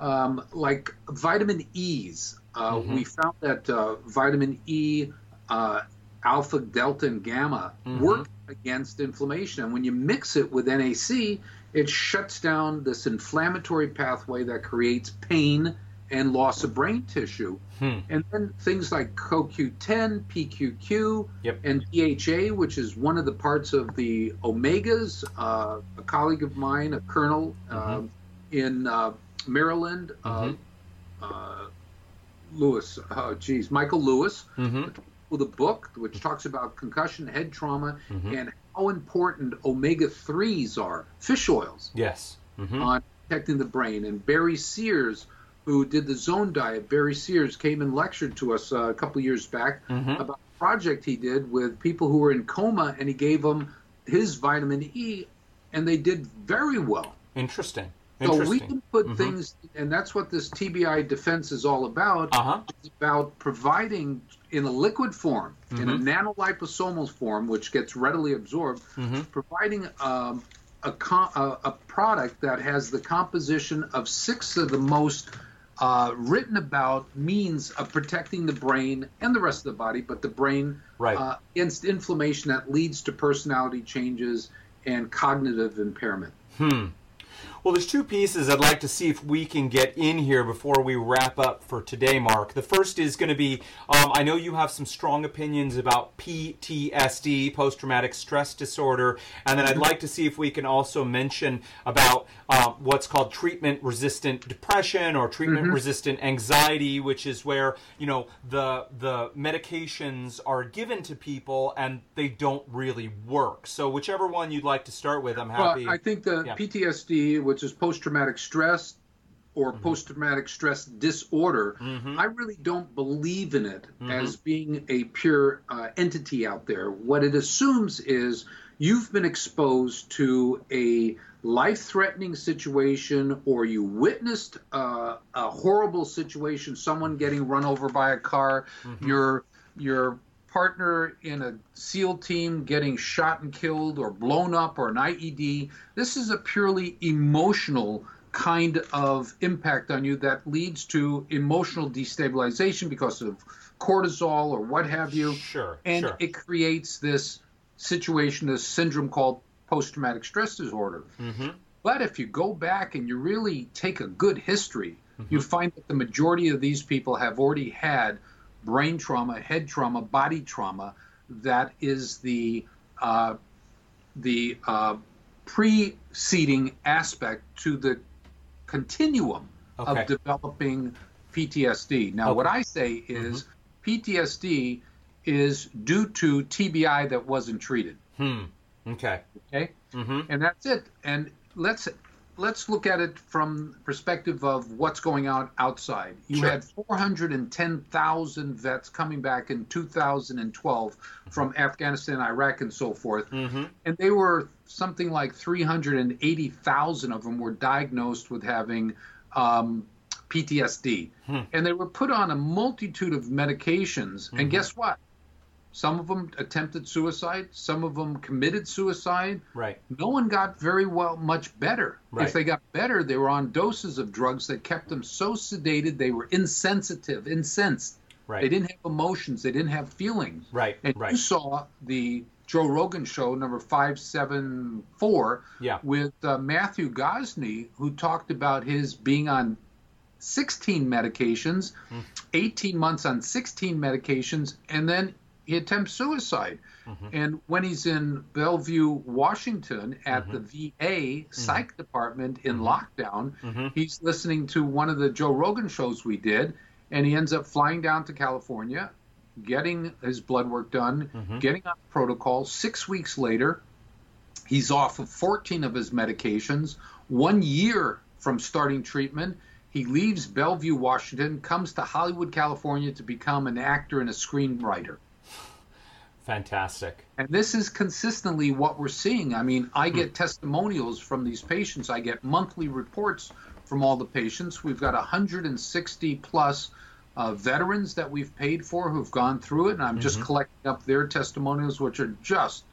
um, like vitamin E's. Uh, Mm-hmm. We found that uh, vitamin E, uh, alpha, delta, and gamma Mm-hmm. work against inflammation. And when you mix it with NAC, it shuts down this inflammatory pathway that creates pain and loss of brain tissue. Hmm. And then things like CoQ10, PQQ, yep. and DHA, which is one of the parts of the omegas. Uh, a colleague of mine, a colonel mm-hmm. uh, in uh, Maryland, uh, mm-hmm. Uh, Lewis, oh geez, Michael Lewis, mm-hmm. with a book which talks about concussion, head trauma, mm-hmm. and how important omega 3s are, fish oils. Yes. Mm-hmm. On protecting the brain. And Barry Sears, who did the zone diet, Barry Sears came and lectured to us uh, a couple years back mm-hmm. about a project he did with people who were in coma, and he gave them his vitamin E, and they did very well. Interesting. So we can put mm-hmm. things, and that's what this TBI defense is all about. Uh-huh. It's about providing in a liquid form, mm-hmm. in a mm-hmm. nanoliposomal form, which gets readily absorbed, mm-hmm. providing um, a, a, a, product that has the composition of six of the most uh, written about means of protecting the brain and the rest of the body, but the brain right. uh, against inflammation that leads to personality changes and cognitive impairment. Hmm. Well, there's two pieces I'd like to see if we can get in here before we wrap up for today, Mark. The first is going to be um, I know you have some strong opinions about PTSD, post traumatic stress disorder, and then I'd mm-hmm. like to see if we can also mention about uh, what's called treatment resistant depression or treatment resistant mm-hmm. anxiety, which is where you know the the medications are given to people and they don't really work. So whichever one you'd like to start with, I'm happy. Well, I think the yeah. PTSD which is post traumatic stress or mm-hmm. post traumatic stress disorder, mm-hmm. I really don't believe in it mm-hmm. as being a pure uh, entity out there. What it assumes is you've been exposed to a life threatening situation or you witnessed uh, a horrible situation, someone getting run over by a car, mm-hmm. your your partner in a SEAL team getting shot and killed or blown up or an IED. This is a purely emotional kind of impact on you that leads to emotional destabilization because of cortisol or what have you. Sure. And sure. it creates this situation, this syndrome called post traumatic stress disorder. Mm-hmm. But if you go back and you really take a good history, mm-hmm. you find that the majority of these people have already had brain trauma, head trauma, body trauma that is the uh, the uh, preceding aspect to the continuum okay. of developing PTSD. Now, okay. what I say is mm-hmm. PTSD is due to TBI that wasn't treated. Hmm. Okay. Okay. Mm-hmm. And that's it. And let's let's look at it from perspective of what's going on outside. You sure. had 410,000 vets coming back in 2012 from Afghanistan, Iraq, and so forth, mm-hmm. and they were something like 380,000 of them were diagnosed with having um, PTSD, hmm. and they were put on a multitude of medications. Mm-hmm. And guess what? Some of them attempted suicide. Some of them committed suicide. Right. No one got very well much better. Right. If they got better, they were on doses of drugs that kept them so sedated they were insensitive, incensed. Right. They didn't have emotions. They didn't have feelings. Right. And right. you saw the Joe Rogan show number five seven four. Yeah. With uh, Matthew Gosney, who talked about his being on 16 medications, mm. 18 months on 16 medications, and then he attempts suicide. Mm-hmm. And when he's in Bellevue, Washington, at mm-hmm. the VA mm-hmm. psych department in mm-hmm. lockdown, mm-hmm. he's listening to one of the Joe Rogan shows we did, and he ends up flying down to California, getting his blood work done, mm-hmm. getting on protocol. Six weeks later, he's off of 14 of his medications. One year from starting treatment, he leaves Bellevue, Washington, comes to Hollywood, California to become an actor and a screenwriter. Fantastic. And this is consistently what we're seeing. I mean, I get hmm. testimonials from these patients. I get monthly reports from all the patients. We've got 160 plus uh, veterans that we've paid for who've gone through it, and I'm mm-hmm. just collecting up their testimonials, which are just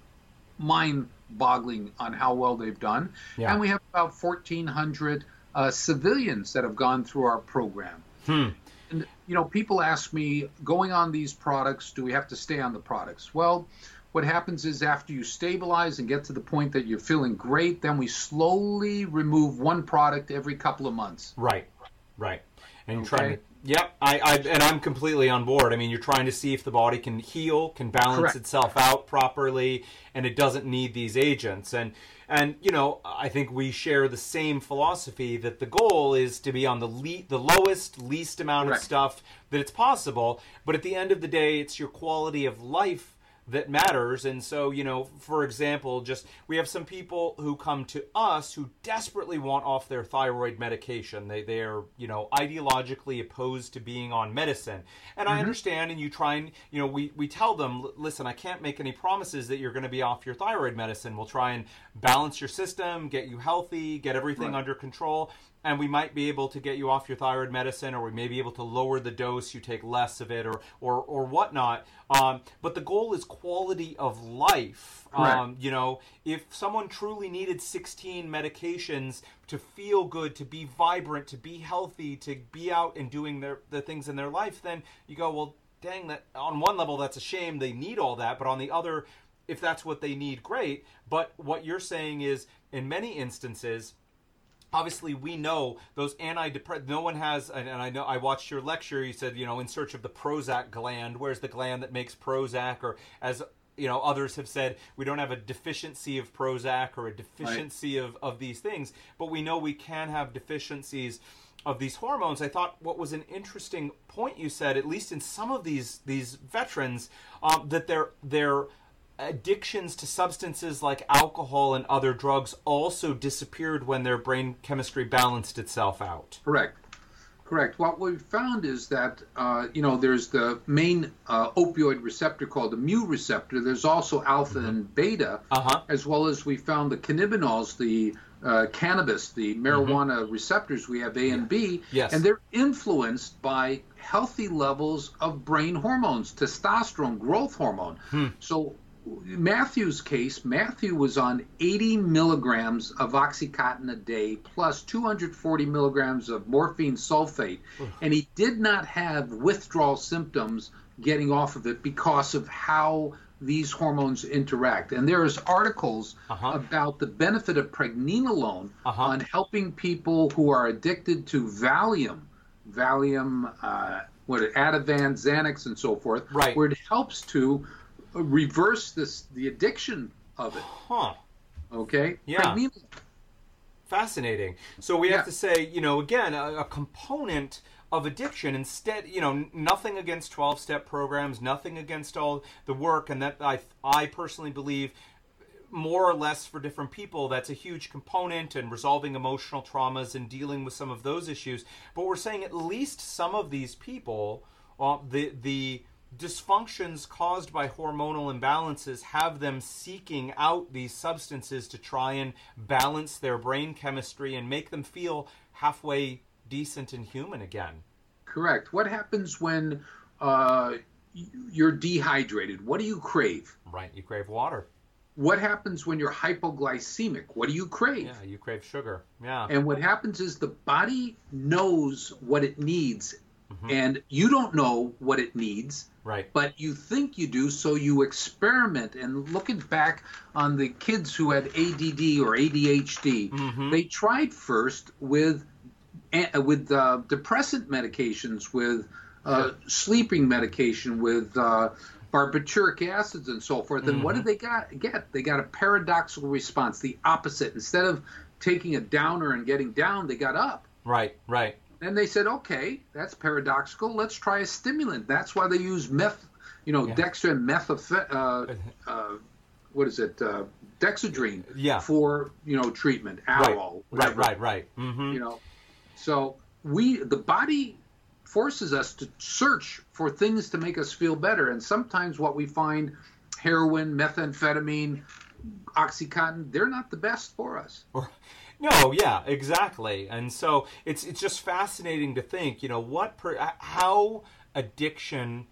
mind boggling on how well they've done. Yeah. And we have about 1,400 uh, civilians that have gone through our program. Hmm. You know, people ask me, going on these products, do we have to stay on the products? Well, what happens is after you stabilize and get to the point that you're feeling great, then we slowly remove one product every couple of months. Right, right. And okay. trying to Yep, I, I and I'm completely on board. I mean, you're trying to see if the body can heal, can balance Correct. itself out properly, and it doesn't need these agents. And and you know, I think we share the same philosophy that the goal is to be on the le- the lowest, least amount of stuff that it's possible. But at the end of the day, it's your quality of life that matters. And so, you know, for example, just we have some people who come to us who desperately want off their thyroid medication. They they're, you know, ideologically opposed to being on medicine. And I mm-hmm. understand and you try and, you know, we we tell them, listen, I can't make any promises that you're going to be off your thyroid medicine. We'll try and balance your system, get you healthy, get everything Right. under control and we might be able to get you off your thyroid medicine, or we may be able to lower the dose. You take less of it, or or or whatnot. Um, but the goal is quality of life. Um, you know, if someone truly needed 16 medications to feel good, to be vibrant, to be healthy, to be out and doing their the things in their life, then you go, well, dang, that on one level that's a shame they need all that, but on the other, if that's what they need, great. But what you're saying is, in many instances obviously we know those antidepressants no one has and, and i know i watched your lecture you said you know in search of the prozac gland where's the gland that makes prozac? Or as you know others have said we don't have a deficiency of prozac or a deficiency of, of these things but we know we can have deficiencies of these hormones. I thought what was an interesting point you said at least in some of these these veterans um, that their their addictions to substances like alcohol and other drugs also disappeared when their brain chemistry balanced itself out. Correct. Correct. What we found is that uh, you know there's the main uh, opioid receptor called the mu receptor. There's also alpha and beta, Uh-huh. as well as we found the cannabinoids, the uh, cannabis, the marijuana receptors. We have A and B, Yes. and they're influenced by healthy levels of brain hormones, testosterone, growth hormone. So. Matthew's case, Matthew was on 80 milligrams of Oxycontin a day plus 240 milligrams of morphine sulfate, and he did not have withdrawal symptoms getting off of it because of how these hormones interact. And there's articles Uh-huh. about the benefit of pregnenolone Uh-huh. on helping people who are addicted to Valium, Valium, uh, what Ativan, Xanax, and so forth, Right. where it helps to reverse this the addiction of it. Huh. Okay. Yeah. Fascinating. So we have to say, you know, again, a, a component of addiction instead, you know, nothing against 12 step programs, nothing against all the work and that I I personally believe more or less for different people that's a huge component and resolving emotional traumas and dealing with some of those issues but we're saying at least some of these people uh, the the dysfunctions caused by hormonal imbalances have them seeking out these substances to try and balance their brain chemistry and make them feel halfway decent and human again Correct. What happens when uh, you're dehydrated? What do you crave? right you crave water What happens when you're hypoglycemic? What do you crave? yeah you crave sugar yeah And what happens is the body knows what it needs, Mm-hmm. and you don't know what it needs, right but you think you do, so you experiment. And looking back on the kids who had ADD or ADHD, Mm-hmm. they tried first with a- with uh, depressant medications, with uh, sleeping medication, with uh, barbituric acids, and so forth. And what Mm-hmm. did they got, get? They got a paradoxical response, the opposite. Instead of taking a downer and getting down, they got up. right right Then they said, okay, that's paradoxical. Let's try a stimulant. That's why they use meth, you know, Yeah. dextrin, meth, uh, uh, what is it, uh, dexedrine Yeah. for, you know, treatment, right Adderall, right right right mm-hmm. You know, so we, the body forces us to search for things to make us feel better. And sometimes what we find, heroin, methamphetamine, Oxycontin, they're not the best for us. Or- No, yeah, exactly. And so it's it's just fascinating to think, you know, what per, how addiction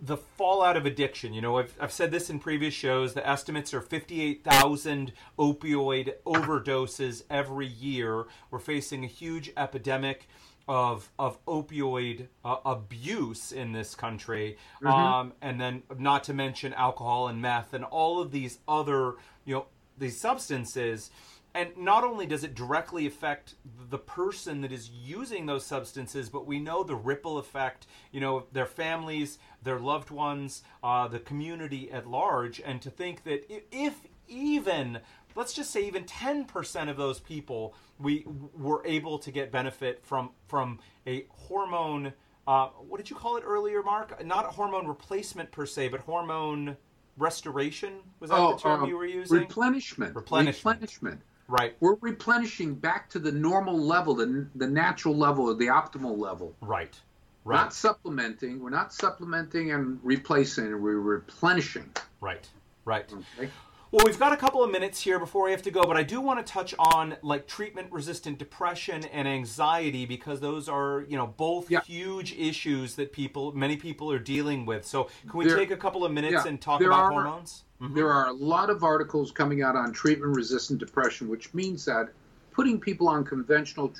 the fallout of addiction. You know, I've, I've said this in previous shows. The estimates are 58,000 opioid overdoses every year. We're facing a huge epidemic of of opioid uh, abuse in this country, um, and then not to mention alcohol and meth and all of these other you know these substances and not only does it directly affect the person that is using those substances, but we know the ripple effect, you know, their families, their loved ones, uh, the community at large. And to think that if even, let's just say even 10% of those people we were able to get benefit from, from a hormone, uh, what did you call it earlier, Mark? Not a hormone replacement per se, but hormone restoration? Was that oh, the term um, you were using? replenishment. Replenishment. Replenishment Right. We're replenishing back to the normal level, the, the natural level, or the optimal level. Right. Right. Not supplementing. We're not supplementing and replacing. We're replenishing. Right. Right. Okay. Well, we've got a couple of minutes here before we have to go, but I do want to touch on like treatment-resistant depression and anxiety because those are, you know, both yeah. huge issues that people, many people are dealing with. So, can we there, take a couple of minutes yeah, and talk about are, hormones? Mm-hmm. There are a lot of articles coming out on treatment-resistant depression, which means that putting people on conventional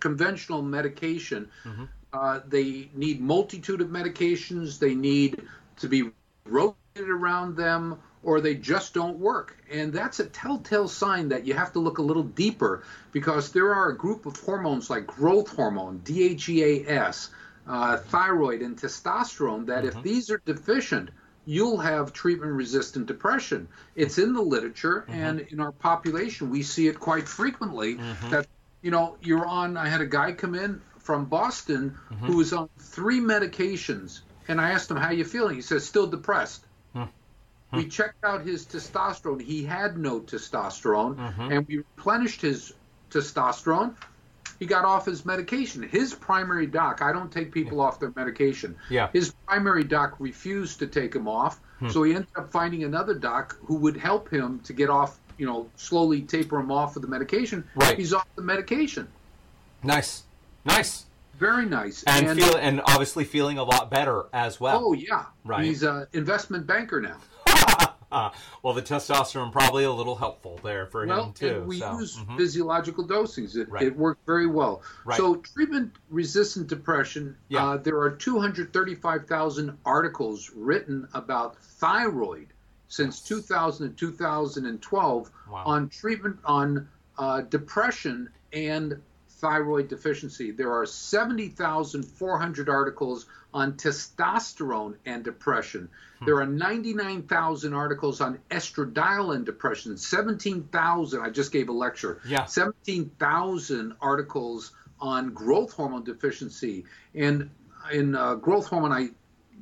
conventional medication, mm-hmm. uh, they need multitude of medications. They need to be rotated around them or they just don't work. And that's a telltale sign that you have to look a little deeper because there are a group of hormones like growth hormone, DHEAS, uh, thyroid, and testosterone that mm-hmm. if these are deficient, you'll have treatment resistant depression. It's in the literature, mm-hmm. and in our population, we see it quite frequently mm-hmm. that, you know, you're on. I had a guy come in from Boston mm-hmm. who was on three medications, and I asked him, How you feeling? He says, Still depressed. We checked out his testosterone. He had no testosterone, mm-hmm. and we replenished his testosterone. He got off his medication. His primary doc, I don't take people yeah. off their medication. Yeah. His primary doc refused to take him off, hmm. so he ended up finding another doc who would help him to get off, you know, slowly taper him off of the medication. Right. He's off the medication. Nice. Nice. Very nice. And, and feel and obviously feeling a lot better as well. Oh yeah. Right. He's an investment banker now. well, the testosterone probably a little helpful there for well, him too. we so. use mm-hmm. physiological dosings. It, right. it, worked very well. Right. So, treatment-resistant depression. Yeah. Uh, there are 235,000 articles written about thyroid since 2000 and 2012 wow. on treatment on uh, depression and thyroid deficiency. There are 70,400 articles on testosterone and depression. Hmm. There are 99,000 articles on estradiol and depression. 17,000, I just gave a lecture. Yeah. 17,000 articles on growth hormone deficiency. And in uh, growth hormone, I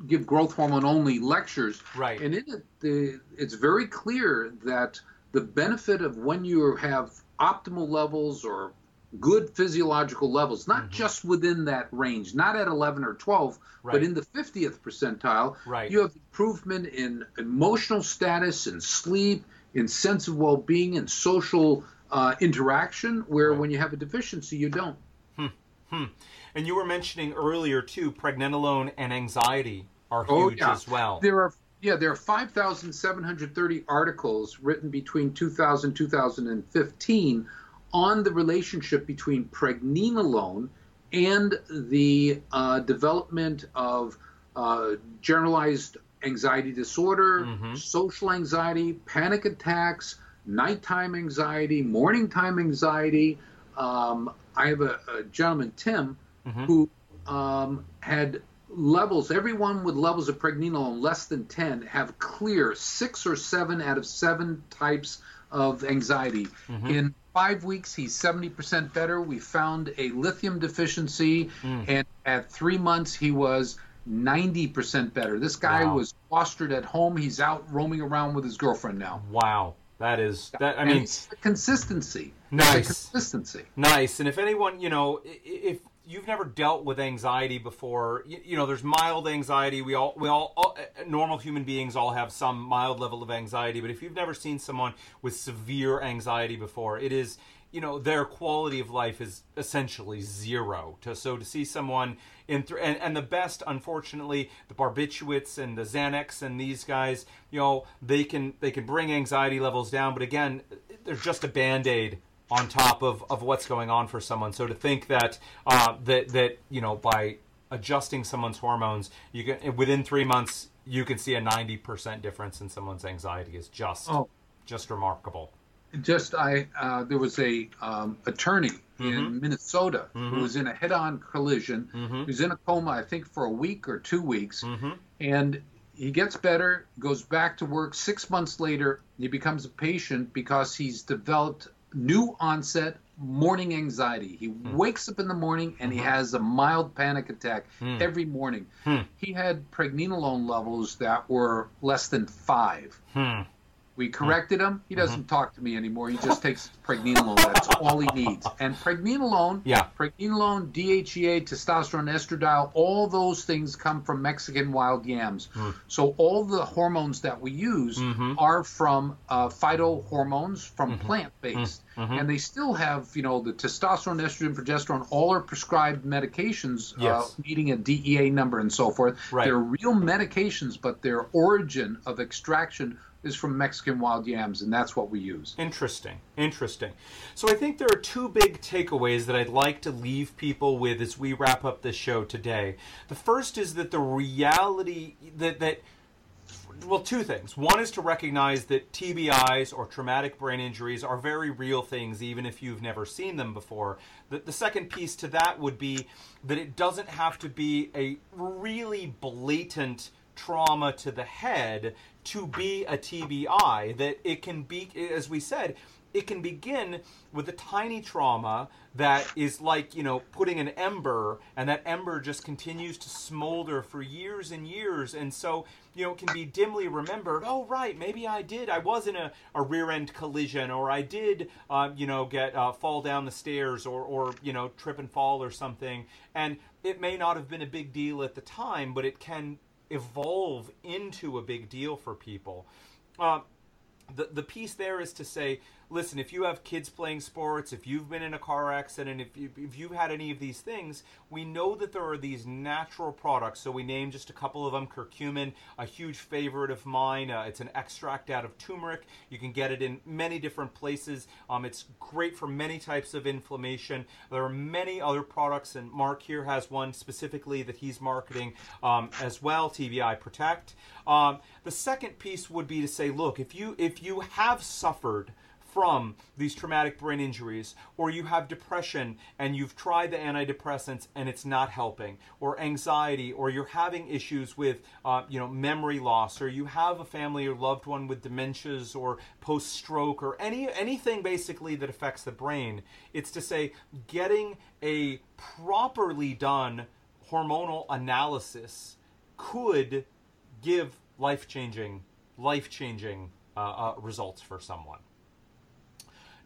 give growth hormone only lectures. Right. And in it, the, it's very clear that the benefit of when you have optimal levels or good physiological levels, not mm-hmm. just within that range, not at 11 or 12, right. but in the 50th percentile. Right. You have improvement in emotional status and sleep, in sense of well being and social uh, interaction, where right. when you have a deficiency, you don't. Hmm. Hmm. And you were mentioning earlier, too, pregnenolone and anxiety are oh, huge yeah. as well. There are yeah, there are 5,730 articles written between 2000 2015 on the relationship between pregnenolone and the uh, development of uh, generalized anxiety disorder, mm-hmm. social anxiety, panic attacks, nighttime anxiety, morning time anxiety. Um, I have a, a gentleman, Tim, mm-hmm. who um, had levels, everyone with levels of pregnenolone less than 10 have clear six or seven out of seven types of anxiety. Mm-hmm. In five weeks, he's 70% better. We found a lithium deficiency, mm. and at three months, he was 90% better. This guy wow. was fostered at home. He's out roaming around with his girlfriend now. Wow. That is that. I mean, consistency. Nice consistency. Nice. And if anyone, you know, if you've never dealt with anxiety before, you, you, know, there's mild anxiety. We all, we all, all, uh, normal human beings all have some mild level of anxiety. But if you've never seen someone with severe anxiety before, it is, you know, their quality of life is essentially zero. To so to see someone in th- and, and the best, unfortunately, the barbiturates and the Xanax and these guys, you know, they can they can bring anxiety levels down. But again, they're just a band aid on top of, of what's going on for someone. So to think that uh, that that you know by adjusting someone's hormones, you can within three months you can see a ninety percent difference in someone's anxiety is just oh. just remarkable. just I uh, there was a um, attorney mm-hmm. in Minnesota mm-hmm. who was in a head-on collision. Mm-hmm. He was in a coma, I think, for a week or two weeks, mm-hmm. and he gets better, goes back to work. Six months later, he becomes a patient because he's developed new onset morning anxiety. He mm. wakes up in the morning and he mm-hmm. has a mild panic attack mm. every morning. Mm. He had pregnenolone levels that were less than five. We corrected him. He doesn't mm-hmm. talk to me anymore. He just takes pregnenolone. That's all he needs. And pregnenolone, yeah. pregnenolone, DHEA, testosterone, estradiol, all those things come from Mexican wild yams. Mm. So all the hormones that we use mm-hmm. are from uh, phytohormones, from mm-hmm. plant-based. Mm-hmm. And they still have, you know, the testosterone, estrogen, progesterone, all are prescribed medications, uh, yes. uh, needing a DEA number and so forth. Right. They're real medications, but their origin of extraction is from Mexican wild yams, and that's what we use. Interesting. Interesting. So I think there are two big takeaways that I'd like to leave people with as we wrap up this show today. The first is that the reality that that well, two things. One is to recognize that TBIs or traumatic brain injuries are very real things, even if you've never seen them before. The, the second piece to that would be that it doesn't have to be a really blatant trauma to the head to be a TBI. That it can be, as we said, it can begin with a tiny trauma that is like, you know, putting an ember, and that ember just continues to smolder for years and years. And so, you know, it can be dimly remembered oh, right, maybe I did. I was in a, a rear end collision, or I did, uh, you know, get uh, fall down the stairs, or, or, you know, trip and fall or something. And it may not have been a big deal at the time, but it can evolve into a big deal for people. Uh, the the piece there is to say listen, if you have kids playing sports, if you've been in a car accident, if, you, if you've had any of these things, we know that there are these natural products. So we named just a couple of them curcumin, a huge favorite of mine. Uh, it's an extract out of turmeric. You can get it in many different places. Um, it's great for many types of inflammation. There are many other products, and Mark here has one specifically that he's marketing um, as well, TBI Protect. Um, the second piece would be to say, look, if you if you have suffered from these traumatic brain injuries, or you have depression and you've tried the antidepressants and it's not helping, or anxiety, or you're having issues with uh, you know memory loss, or you have a family or loved one with dementias or post stroke, or any anything basically that affects the brain. It's to say getting a properly done hormonal analysis could give life changing life changing uh, uh, results for someone.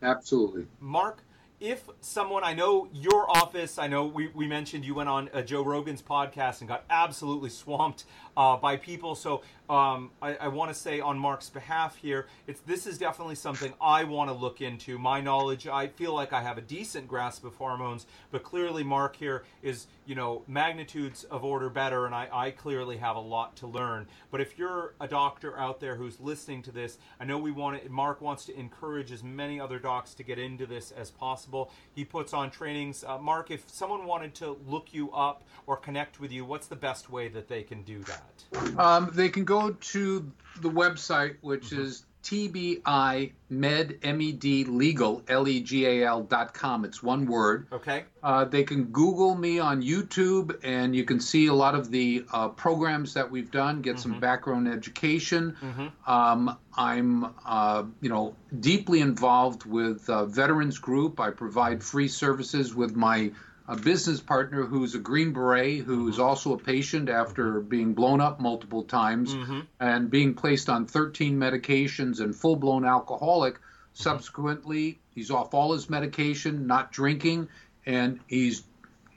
Absolutely. Mark, if someone, I know your office, I know we, we mentioned you went on Joe Rogan's podcast and got absolutely swamped uh, by people. So um, I, I want to say on Mark's behalf here, it's this is definitely something I want to look into. My knowledge, I feel like I have a decent grasp of hormones, but clearly Mark here is you know magnitudes of order better, and I, I clearly have a lot to learn. But if you're a doctor out there who's listening to this, I know we want to, Mark wants to encourage as many other docs to get into this as possible. He puts on trainings. Uh, Mark, if someone wanted to look you up or connect with you, what's the best way that they can do that? Um, they can go to the website, which mm-hmm. is TBI Med M-E-D Legal L E G A L dot com. It's one word. Okay. Uh, they can Google me on YouTube, and you can see a lot of the uh, programs that we've done. Get mm-hmm. some background education. Mm-hmm. Um, I'm, uh, you know, deeply involved with Veterans Group. I provide free services with my a business partner who's a Green Beret, who's mm-hmm. also a patient after being blown up multiple times mm-hmm. and being placed on 13 medications and full blown alcoholic. Mm-hmm. Subsequently, he's off all his medication, not drinking, and he's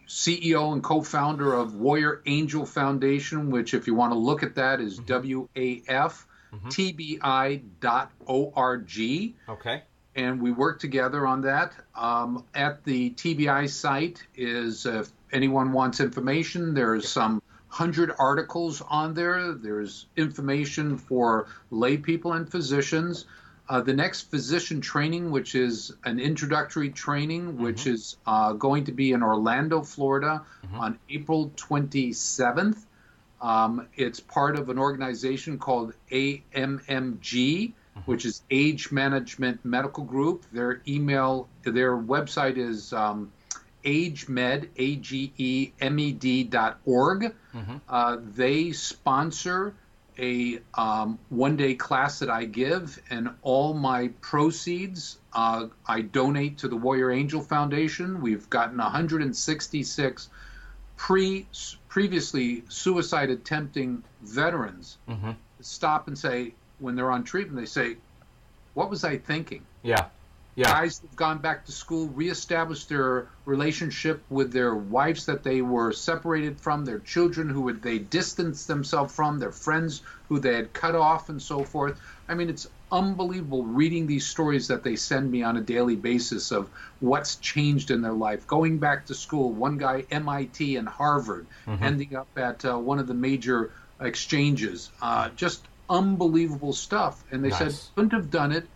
CEO and co founder of Warrior Angel Foundation, which, if you want to look at that, is mm-hmm. WAF. TBI.org. Okay and we work together on that. Um, at the TBI site is if anyone wants information, there's some hundred articles on there. There's information for lay people and physicians. Uh, the next physician training, which is an introductory training, mm-hmm. which is uh, going to be in Orlando, Florida, mm-hmm. on April 27th. Um, it's part of an organization called AMMG, mm-hmm. Which is Age Management Medical Group. Their email, their website is um, agemed, A-G-E-M-E-D dot org. Mm-hmm. Uh, they sponsor a um, one-day class that I give, and all my proceeds uh, I donate to the Warrior Angel Foundation. We've gotten 166 pre previously suicide attempting veterans mm-hmm. stop and say when they're on treatment, they say, "What was I thinking?" Yeah. Yeah. Guys have gone back to school, reestablished their relationship with their wives that they were separated from, their children who had, they distanced themselves from, their friends who they had cut off, and so forth. I mean, it's unbelievable reading these stories that they send me on a daily basis of what's changed in their life. Going back to school, one guy, MIT and Harvard, mm-hmm. ending up at uh, one of the major exchanges. Uh, just unbelievable stuff. And they nice. said, couldn't have done it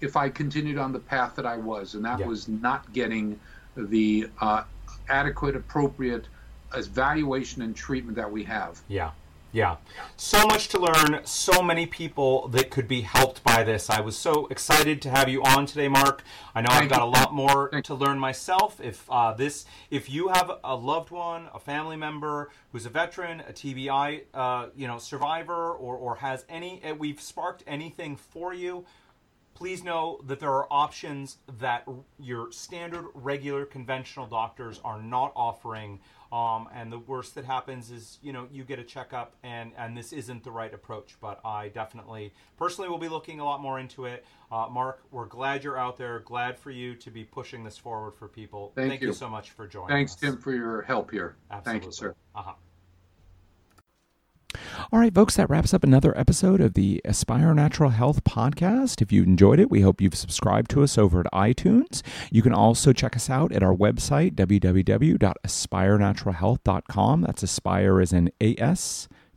if I continued on the path that I was, and that yeah. was not getting the uh, adequate, appropriate evaluation and treatment that we have. Yeah. Yeah. So much to learn, so many people that could be helped by this. I was so excited to have you on today, Mark. I know I've got a lot more to learn myself. If uh, this if you have a loved one, a family member who's a veteran, a TBI uh, you know, survivor or or has any uh, we've sparked anything for you, please know that there are options that your standard, regular, conventional doctors are not offering. Um, and the worst that happens is, you know, you get a checkup, and and this isn't the right approach. But I definitely, personally, will be looking a lot more into it. Uh, Mark, we're glad you're out there. Glad for you to be pushing this forward for people. Thank, Thank you. you. so much for joining. Thanks, us. Tim, for your help here. Absolutely. Thank you, sir. Uh-huh. All right, folks, that wraps up another episode of the Aspire Natural Health podcast. If you enjoyed it, we hope you've subscribed to us over at iTunes. You can also check us out at our website, www.aspirenaturalhealth.com. That's Aspire as in A S